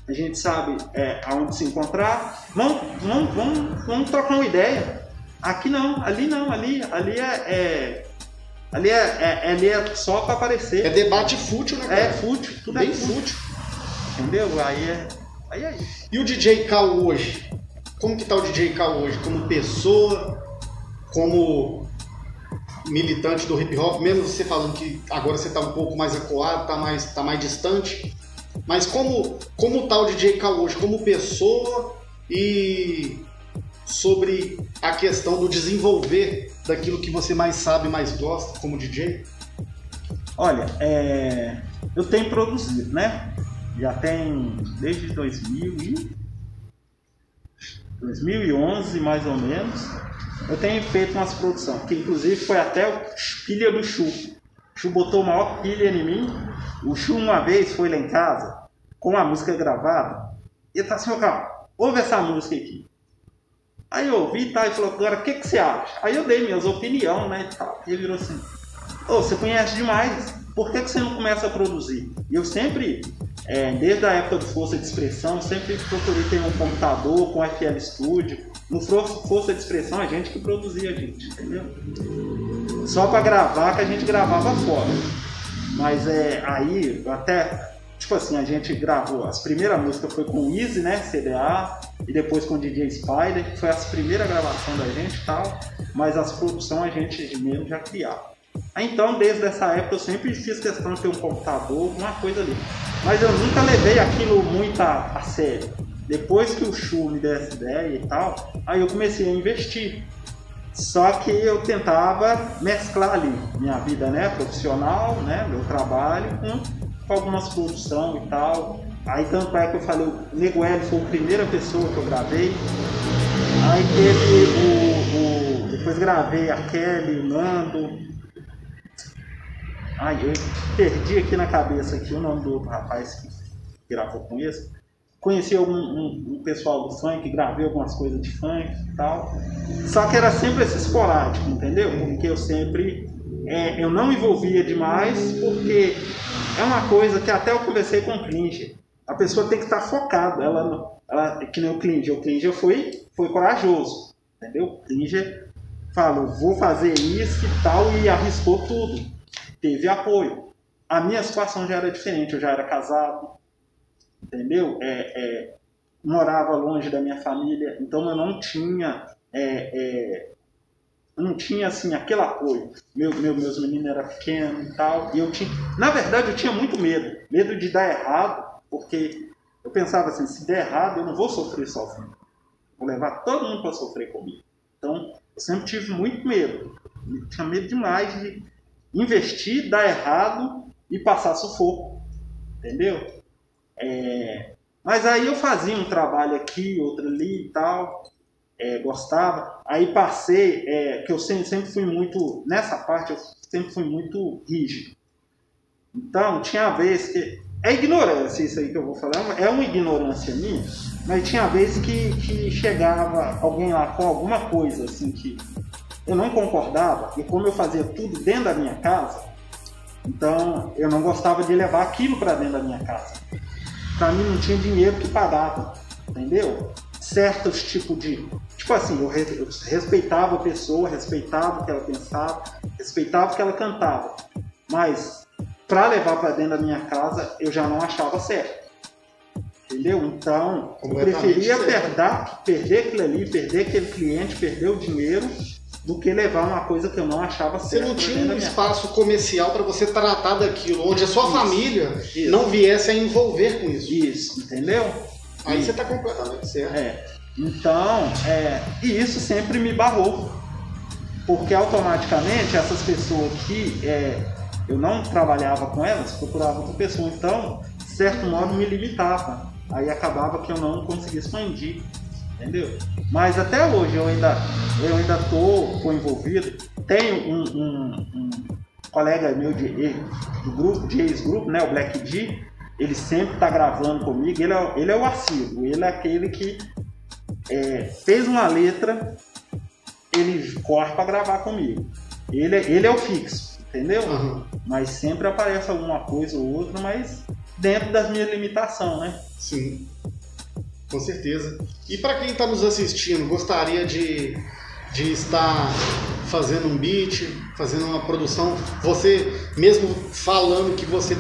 a gente sabe é, aonde se encontrar, vamos, vamos, vamos, vamos trocar uma ideia. Aqui não, ali não, ali, ali é, é- ali é, é- ali é só para aparecer. É debate fútil, né, É cara? fútil, tudo Bem é fútil, fútil. entendeu? Aí é, aí é isso. E o DJ Cal hoje? Como que tá o DJ Cal hoje? Como pessoa, como militante do hip hop, mesmo você falando que agora você tá um pouco mais acuado, tá mais, tá mais distante. Mas como, como tá o DJ Cal hoje? Como pessoa e sobre a questão do desenvolver daquilo que você mais sabe, mais gosta como DJ? Olha, é, eu tenho produzido, né? Já tem desde 2000 e 2011 mais ou menos. eu tenho feito umas produções, que inclusive foi até o pilha do Chu. O Chu botou a maior pilha em mim. O Chu uma vez foi lá em casa, com a música gravada, e ele tá assim, ó, ouve essa música aqui. Aí eu ouvi tal, e falou, agora o que, que você acha? Aí eu dei minhas opiniões, né, e tal. E ele virou assim, ô, oh, você conhece demais, por que, que você não começa a produzir? E eu sempre, é, desde a época do Força de Expressão, sempre procurei ter um computador com FL Studio. No Força de Expressão, a gente que produzia a gente, entendeu? Só para gravar que a gente gravava fora. Mas é, aí, até, tipo assim, a gente gravou, as primeiras músicas foi com o Easy, né, CDA, e depois com o DJ Spider, que foi as primeiras gravações da gente e tal, mas as produções a gente mesmo já criava. Então, desde essa época, eu sempre fiz questão de ter um computador, uma coisa ali. Mas eu nunca levei aquilo muito a, a sério. Depois que o Chu me deu essa ideia e tal, aí eu comecei a investir. Só que eu tentava mesclar ali minha vida né, profissional, né, meu trabalho, com, com algumas produções e tal. Aí tanto é que eu falei, o Nego L foi a primeira pessoa que eu gravei. Aí teve o, o depois gravei a Kelly, o Nando, Ai, eu perdi aqui na cabeça aqui o nome do outro rapaz que gravou com esse. Conheci algum, um, um, pessoal do funk, gravei algumas coisas de funk e tal. Só que era sempre esse esporádico, entendeu? Porque eu sempre. É, eu não envolvia demais, porque é uma coisa que até eu conversei com o Klinger. A pessoa tem que estar focada. Ela, ela, que nem o Klinger. O Klinger foi, foi corajoso, entendeu? O Klinger falou, vou fazer isso e tal, e arriscou tudo teve apoio. A minha situação já era diferente, eu já era casado, entendeu? É, é, morava longe da minha família, então eu não tinha, é, é não tinha assim aquele apoio. Meu, meu, meus meninos eram pequenos e tal, e eu tinha, na verdade, eu tinha muito medo, medo de dar errado, porque eu pensava assim, se der errado, eu não vou sofrer sozinho, vou levar todo mundo para sofrer comigo. Então, eu sempre tive muito medo, eu tinha medo demais de investir, dar errado e passar sufoco. Entendeu? É... Mas aí eu fazia um trabalho aqui, outro ali e tal, é, gostava. Aí passei, é, que eu sempre, sempre fui muito, nessa parte eu sempre fui muito rígido. Então, tinha vez que. É ignorância isso aí que eu vou falar, é uma ignorância minha, mas tinha vez que, que chegava alguém lá com alguma coisa assim que eu não concordava, e como eu fazia tudo dentro da minha casa, então eu não gostava de levar aquilo para dentro da minha casa. Para mim não tinha dinheiro que pagava, entendeu? Certos tipos de. Tipo assim, eu, respeitava a pessoa, respeitava o que ela pensava, respeitava o que ela cantava, mas para levar para dentro da minha casa eu já não achava certo. Entendeu? Então, eu preferia perder, perder aquilo ali, perder aquele cliente, perder o dinheiro do que levar uma coisa que eu não achava Você não tinha um espaço casa. comercial para você tratar daquilo, onde a sua isso, família isso. não viesse a envolver com isso. Isso, entendeu? Aí e, você está completamente certo. É. Então, é, e isso sempre me barrou. Porque automaticamente essas pessoas que é, eu não trabalhava com elas, procurava outra pessoa. Então, de certo modo, me limitava. Aí acabava que eu não conseguia expandir entendeu? Mas até hoje eu ainda eu ainda tô, envolvido. Tenho um, um, um, colega meu de, do grupo, de ex-grupo, né, o Black D, ele sempre tá gravando comigo, ele é, ele é o assíduo, ele é aquele que é, fez uma letra, ele corre para gravar comigo. Ele, é, ele é o fixo, entendeu? Uhum. Mas sempre aparece alguma coisa ou outra, mas dentro das minhas limitações, né? Sim. Com certeza. E para quem está nos assistindo, gostaria de, de estar fazendo um beat, fazendo uma produção, você mesmo falando que você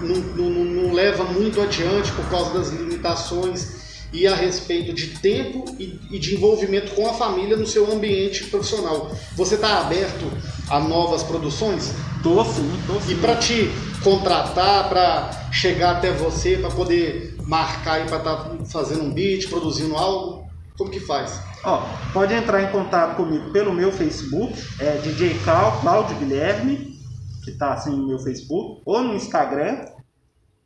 não, não, não leva muito adiante por causa das limitações e a respeito de tempo e, e de envolvimento com a família no seu ambiente profissional. Você está aberto a novas produções? Tô sim, tô sim. E para te contratar, para chegar até você, para poder marcar aí para estar tá fazendo um beat, produzindo algo? Como que faz? Ó, pode entrar em contato comigo pelo meu Facebook, é DJ Cal, Claudio Guilherme, que tá assim no meu Facebook, ou no Instagram,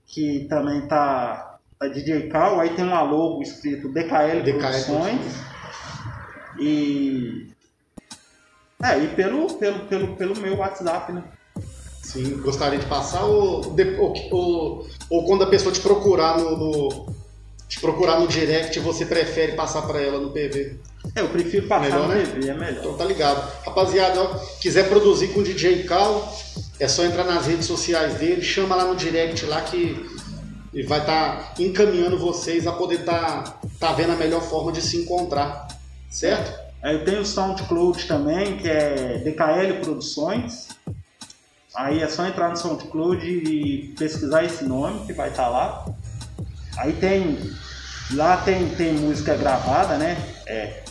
que também tá, tá DJ Cal, aí tem um logo escrito DKL, DKL Produções. E É, e pelo, pelo, pelo, pelo meu WhatsApp, né? Sim, gostaria de passar ou, ou, ou, ou quando a pessoa te procurar no, no, te procurar no direct, você prefere passar para ela no PV? É, eu prefiro passar melhor, no né? PV, é melhor. Então tá ligado. Rapaziada, ó, quiser produzir com o DJ Cal, é só entrar nas redes sociais dele, chama lá no direct lá que ele vai estar tá encaminhando vocês a poder estar tá, tá vendo a melhor forma de se encontrar, certo? É, eu tenho o SoundCloud também, que é DKL Produções. Aí é só entrar no SoundCloud e pesquisar esse nome que vai estar tá lá. Aí tem. Lá tem, tem música gravada, né? É,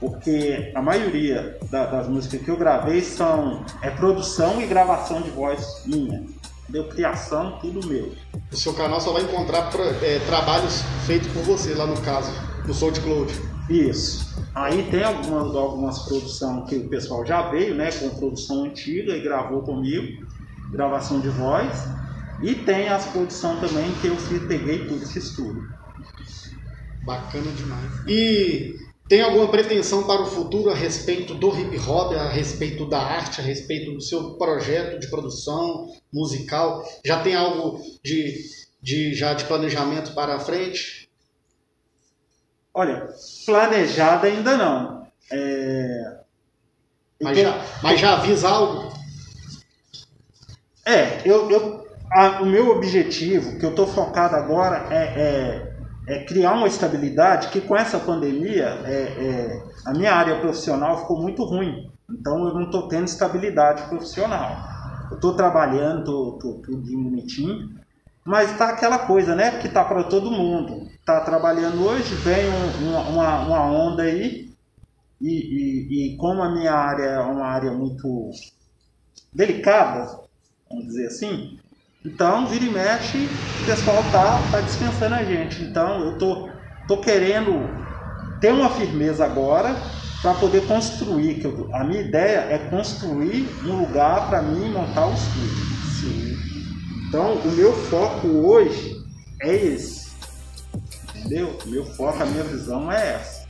porque a maioria da, das músicas que eu gravei são é produção e gravação de voz minha. Deu criação, tudo meu. O seu canal só vai encontrar pra, é, trabalhos feitos por você lá no caso, no SoundCloud. Isso. Aí tem algumas, algumas produções que o pessoal já veio, né? Com produção antiga e gravou comigo, gravação de voz. E tem as produções também que eu peguei tudo, fiz tudo. Bacana demais. E tem alguma pretensão para o futuro a respeito do hip hop, a respeito da arte, a respeito do seu projeto de produção musical? Já tem algo de, de já de planejamento para a frente? Olha, planejada ainda não. É... Mas, já, mas já avisa algo? É, eu, eu a, o meu objetivo, que eu estou focado agora, é, é, é, criar uma estabilidade que com essa pandemia é, é a minha área profissional ficou muito ruim. Então eu não estou tendo estabilidade profissional. Eu estou trabalhando, estou tudo bonitinho, mas está aquela coisa, né? Que está para todo mundo. Está trabalhando hoje, vem um, uma, uma onda aí, e, e, e, como a minha área é uma área muito delicada, vamos dizer assim, então, vira e mexe, o pessoal tá, tá dispensando a gente. Então, eu tô, tô querendo ter uma firmeza agora para poder construir. Que eu, a minha ideia é construir um lugar para mim montar o estúdio. Sim. Então, o meu foco hoje é esse. Entendeu? O meu foco, a minha visão é essa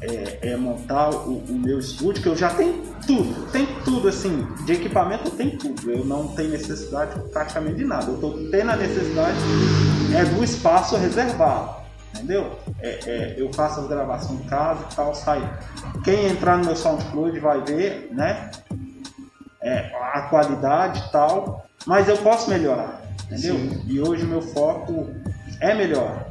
é, é montar o, o, meu estúdio, que eu já tenho tudo, tem tudo assim, de equipamento eu tenho tudo, eu não tenho necessidade praticamente de nada, eu estou tendo a necessidade é do espaço reservado, entendeu? É, é, eu faço as gravações em casa e tal, sai. Quem entrar no meu SoundCloud vai ver, né? É, a qualidade e tal, mas eu posso melhorar, entendeu? Sim. E hoje o meu foco é melhor.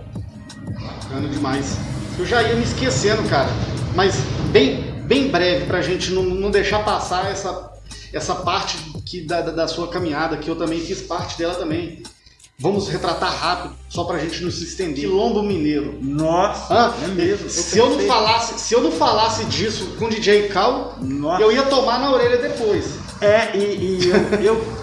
Bacana demais. Eu já ia me esquecendo, cara. Mas bem, bem breve, pra gente não, não deixar passar essa, essa parte que, da, da sua caminhada, que eu também fiz parte dela também. Vamos retratar rápido, só pra gente não se estender. Quilombo Mineiro. Nossa, ah, é mesmo. Eu se, eu não falasse, se eu não falasse disso com o DJ Cal, Nossa. eu ia tomar na orelha depois. É, e, e eu, eu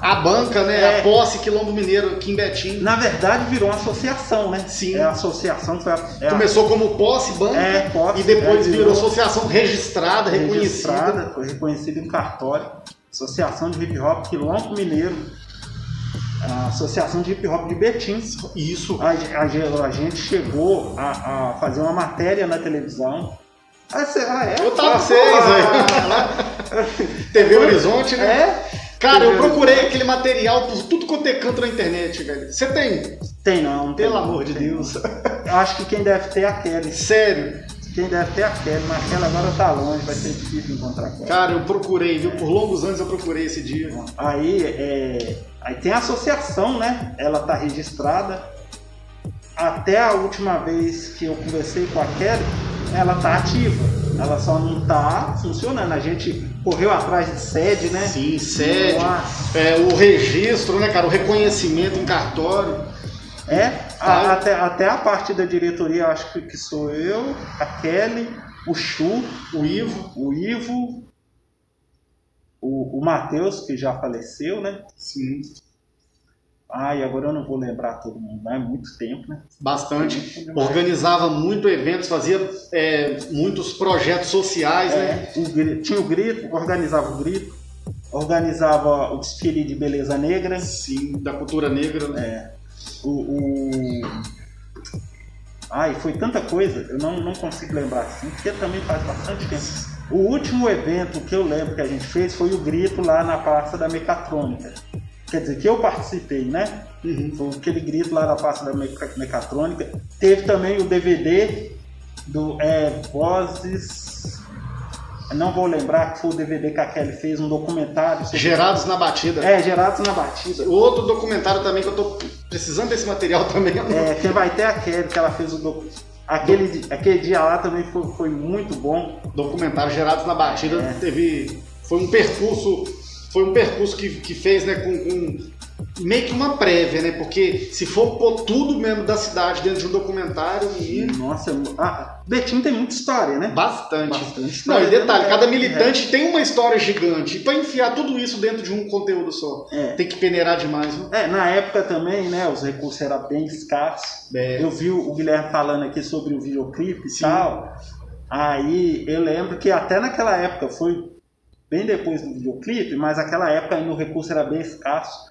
a banca, né? É, a posse Quilombo Mineiro aqui em Betim. Na verdade, virou uma associação, né? Sim. É a associação que foi a, é Começou a... como posse banca é, posse, e depois é, virou, virou associação registrada, reconhecida. Registrada, foi reconhecida em cartório. Associação de Hip Hop Quilombo Mineiro. A Associação de Hip Hop de Betim. Isso. A, a, a gente chegou a, a fazer uma matéria na televisão ah, ah, é? Eu tava vocês, aí. *laughs* TV Horizonte, né? É. Cara, eu procurei aquele material por tudo quanto é canto na internet, velho. Você tem? Tem não. Pelo tem, amor de tem. Deus. Eu acho que quem deve ter é a Kelly. Sério? Quem deve ter é a Kelly, mas aquela agora tá longe, vai ser difícil encontrar com ela. Cara, eu procurei, viu? Por longos anos eu procurei esse dia. Aí, é... Aí tem a associação, né? Ela tá registrada. Até a última vez que eu conversei com a Kelly, ela tá ativa ela só não está funcionando. A gente correu atrás de sede, né? Sim, sede. É, o registro, né, cara? O reconhecimento em cartório. É, a, até, até a parte da diretoria, acho que, que sou eu, a Kelly, o Chu, o Ivo, o Ivo, o, o Matheus, que já faleceu, né? Sim. Ai, agora eu não vou lembrar todo mundo, é muito tempo, né? Bastante. Organizava muito eventos, fazia é, muitos projetos sociais, né? é, né? O, tinha o grito, organizava o grito, organizava o desfile de beleza negra. Sim, da cultura negra, né? É. O, o... Ai, foi tanta coisa, eu não, não consigo lembrar assim, porque também faz bastante tempo. O último evento que eu lembro que a gente fez foi o grito lá na Praça da Mecatrônica. Quer dizer, que eu participei, né? Uhum. Foi aquele grito lá na Praça da Mecatrônica. Teve também o DVD do é, Vozes não vou lembrar que foi o DVD que a Kelly fez, um documentário. Gerados na Batida. É, Gerados na Batida. Outro documentário também que eu tô precisando desse material *laughs* também. É, que vai ter a Kelly, que ela fez o documentário. Aquele, aquele dia lá também foi, foi muito bom. Documentário Gerados na Batida é. teve. Foi um percurso. Foi um percurso que, que fez, né, com, com meio que uma prévia, né? Porque se for pôr tudo mesmo da cidade dentro de um documentário. E... Nossa, ah, Betim tem muita história, né? Bastante. Bastante história. Não, e detalhe, cada militante é. tem uma história gigante. E pra enfiar tudo isso dentro de um conteúdo só, é. tem que peneirar demais, viu? É, na época também, né? Os recursos eram bem escassos. É. Eu vi o Guilherme falando aqui sobre o videoclipe e tal. Aí eu lembro que até naquela época foi bem depois do videoclipe, mas aquela época ainda o recurso era bem escasso.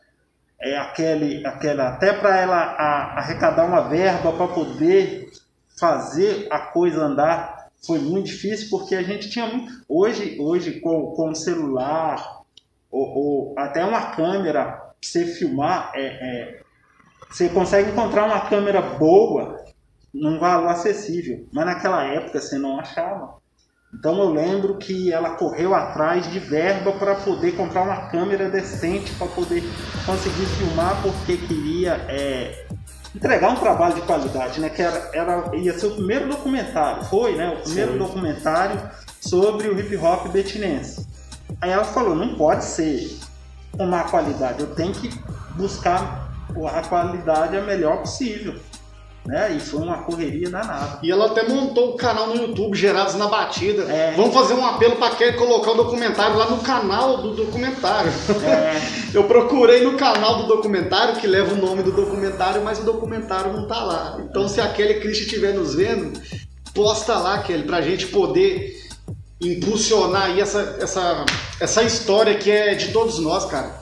É aquele, aquela até para ela a, arrecadar uma verba para poder fazer a coisa andar foi muito difícil porque a gente tinha muito hoje hoje com, com celular ou, ou até uma câmera você filmar é, é, você consegue encontrar uma câmera boa num valor acessível mas naquela época você não achava então eu lembro que ela correu atrás de verba para poder comprar uma câmera decente para poder conseguir filmar porque queria é, entregar um trabalho de qualidade, né? Que era, era, ia ser o primeiro documentário, foi, né? O primeiro Sim. documentário sobre o hip hop betinense. Aí ela falou, não pode ser com má qualidade, eu tenho que buscar a qualidade a melhor possível né? E foi uma correria danada. E ela até montou o canal no YouTube, Gerados na Batida. É. Vamos fazer um apelo para quem colocar o documentário lá no canal do documentário. É. *laughs* Eu procurei no canal do documentário, que leva o nome do documentário, mas o documentário não tá lá. Então se aquele Christian estiver nos vendo, posta lá, Kelly, pra gente poder impulsionar aí essa, essa, essa história que é de todos nós, cara.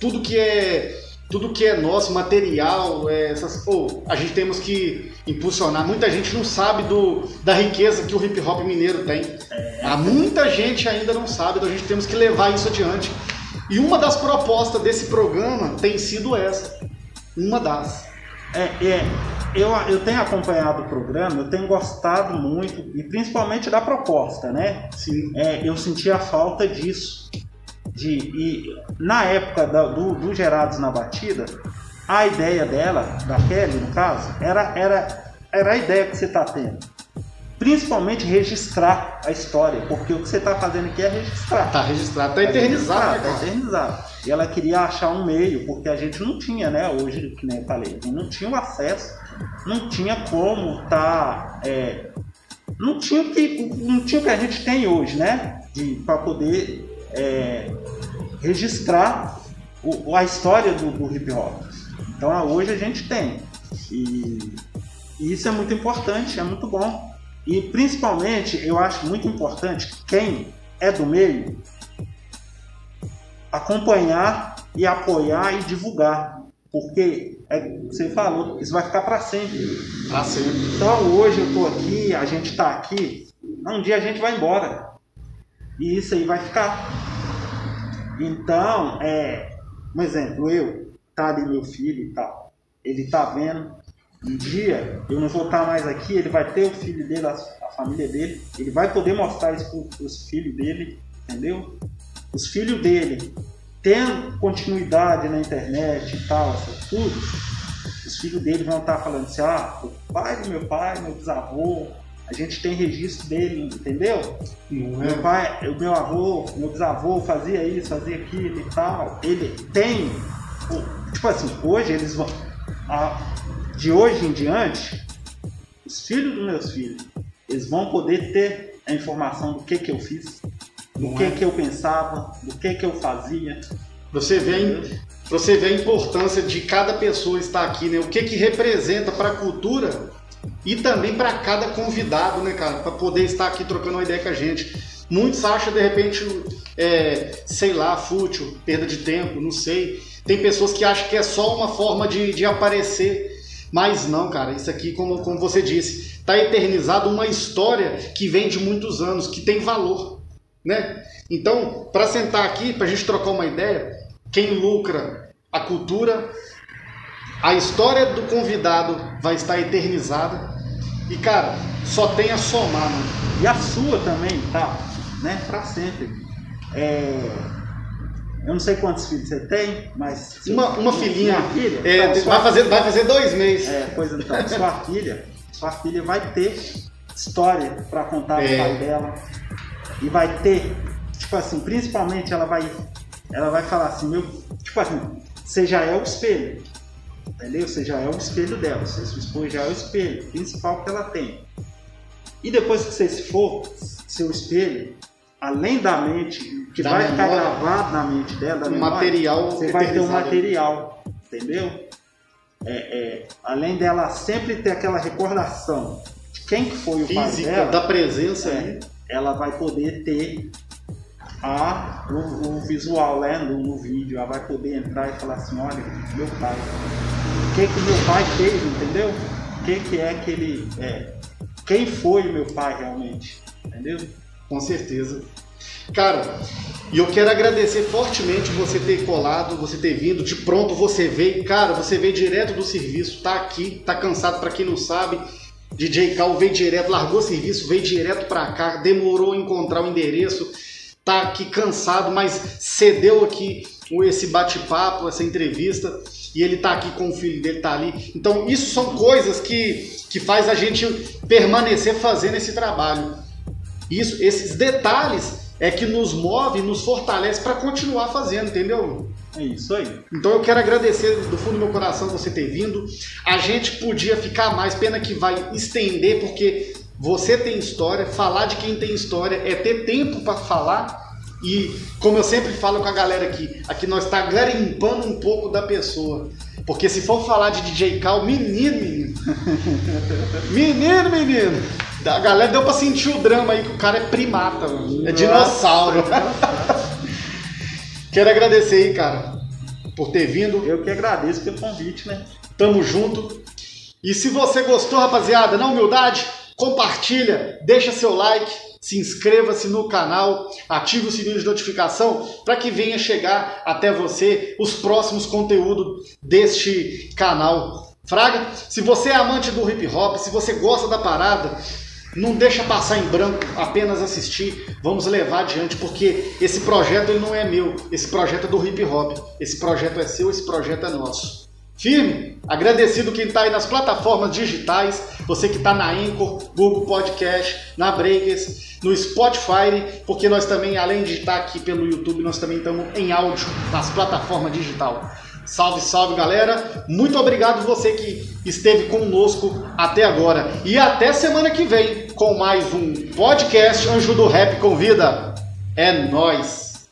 Tudo que é tudo que é nosso, material, é, essas, oh, a gente temos que impulsionar. Muita gente não sabe do, da riqueza que o hip hop mineiro tem. Há muita gente ainda não sabe, então a gente temos que levar isso adiante. E uma das propostas desse programa tem sido essa. Uma das. É, é eu, eu tenho acompanhado o programa, eu tenho gostado muito, e principalmente da proposta, né? Sim. É, eu senti a falta disso de e na época da, do, do Gerados na Batida, a ideia dela, da Kelly no caso, era, era, era a ideia que você está tendo. Principalmente registrar a história, porque o que você está fazendo aqui é registrar. Está registrado, está eternizado. Está eternizado. E ela queria achar um meio, porque a gente não tinha, né? Hoje, que nem eu falei, não tinha o acesso, não tinha como tá. É, não tinha que, não tinha o que a gente tem hoje, né? Para poder é, registrar o, a história do, do, hip hop. Então hoje a gente tem. E, e isso é muito importante, é muito bom. E principalmente eu acho muito importante quem é do meio acompanhar e apoiar e divulgar. Porque é, você falou, isso vai ficar para sempre. Para sempre. Então hoje eu estou aqui, a gente está aqui, um dia a gente vai embora. E isso aí vai ficar. Então, é, um exemplo, eu, tá ali meu filho e tal, ele tá vendo, um dia eu não vou estar tá mais aqui, ele vai ter o filho dele, a, a família dele, ele vai poder mostrar isso para os filhos dele, entendeu? Os filhos dele tendo continuidade na internet e tal, assim, tudo, os filhos dele vão estar tá falando assim, ah, o pai do meu pai, meu bisavô, a gente tem registro dele, entendeu? Não é. Meu pai, o meu avô, meu bisavô fazia isso, fazia aquilo e tal. Ele tem. Tipo assim, hoje eles vão. de hoje em diante, os filhos dos meus filhos, eles vão poder ter a informação do que que eu fiz, do que é. que eu pensava, do que que eu fazia. Você vê, você vê a importância de cada pessoa estar aqui, né? O que que representa para a cultura e também para cada convidado, né, cara, para poder estar aqui trocando uma ideia com a gente. Muitos acham de repente, é, sei lá, fútil, perda de tempo, não sei. Tem pessoas que acham que é só uma forma de, de aparecer, mas não, cara. Isso aqui, como, como você disse, está eternizado uma história que vem de muitos anos, que tem valor. né? Então, para sentar aqui, para a gente trocar uma ideia, quem lucra a cultura, a história do convidado vai estar eternizada. E cara, só tem a somar, mano. E a sua também, tá? Né? Pra sempre. É... Eu não sei quantos filhos você tem, mas. Uma, uma filhinha. Filha, é, então, vai, fazer, vai fazer dois meses. É, pois então, sua *laughs* filha, sua filha vai ter história para contar é. do pai dela. E vai ter, tipo assim, principalmente ela vai. Ela vai falar assim, meu. Tipo assim, você já é o espelho. Entendeu? Você já é o espelho dela. Você esposo já é o espelho principal que ela tem. E depois que você se for, seu espelho, além da mente, que da vai memória, ficar gravado na mente dela, um material você vai ter um material, entendeu? É, é, além dela sempre ter aquela recordação de quem que foi o Física, pai dela, da presença é, ela vai poder ter a, o, o visual né, no, no, vídeo, ela vai poder entrar e falar assim, olha, meu pai, o que que meu pai fez, entendeu? O que que é que ele, é, quem foi meu pai realmente, entendeu? Com certeza. Cara, e eu quero agradecer fortemente você ter colado, você ter vindo, de pronto você veio, cara, você veio direto do serviço, tá aqui, tá cansado para quem não sabe. DJ Cal veio direto, largou o serviço, veio direto para cá, demorou a encontrar o endereço, tá aqui cansado, mas cedeu aqui esse bate-papo, essa entrevista, e ele tá aqui com o filho dele, tá ali. Então, isso são coisas que, que faz a gente permanecer fazendo esse trabalho. Isso, esses detalhes é que nos move, nos fortalece para continuar fazendo, entendeu? É isso aí. Então eu quero agradecer do fundo do meu coração você ter vindo. A gente podia ficar mais, pena que vai estender, porque você tem história, falar de quem tem história é ter tempo para falar. E como eu sempre falo com a galera aqui, aqui nós está garimpando um pouco da pessoa. Porque se for falar de DJ Cal, menino, menino. *laughs* menino, menino. A galera deu pra sentir o drama aí que o cara é primata, mano. É dinossauro. *laughs* Quero agradecer aí, cara, por ter vindo. Eu que agradeço pelo convite, né? Tamo junto. E se você gostou, rapaziada, na humildade, compartilha, deixa seu like, se inscreva-se no canal, ative o sininho de notificação para que venha chegar até você os próximos conteúdos deste canal. Fraga, se você é amante do hip hop, se você gosta da parada, não deixa passar em branco, apenas assistir. Vamos levar adiante, porque esse projeto ele não é meu. Esse projeto é do hip hop. Esse projeto é seu, esse projeto é nosso. Firme, agradecido quem está aí nas plataformas digitais, você que está na Anchor, Google Podcast, na Breakers, no Spotify, porque nós também, além de estar aqui pelo YouTube, nós também estamos em áudio nas plataformas digitais. Salve, salve galera! Muito obrigado você que esteve conosco até agora. E até semana que vem com mais um podcast Anjo do Rap Convida. É nós.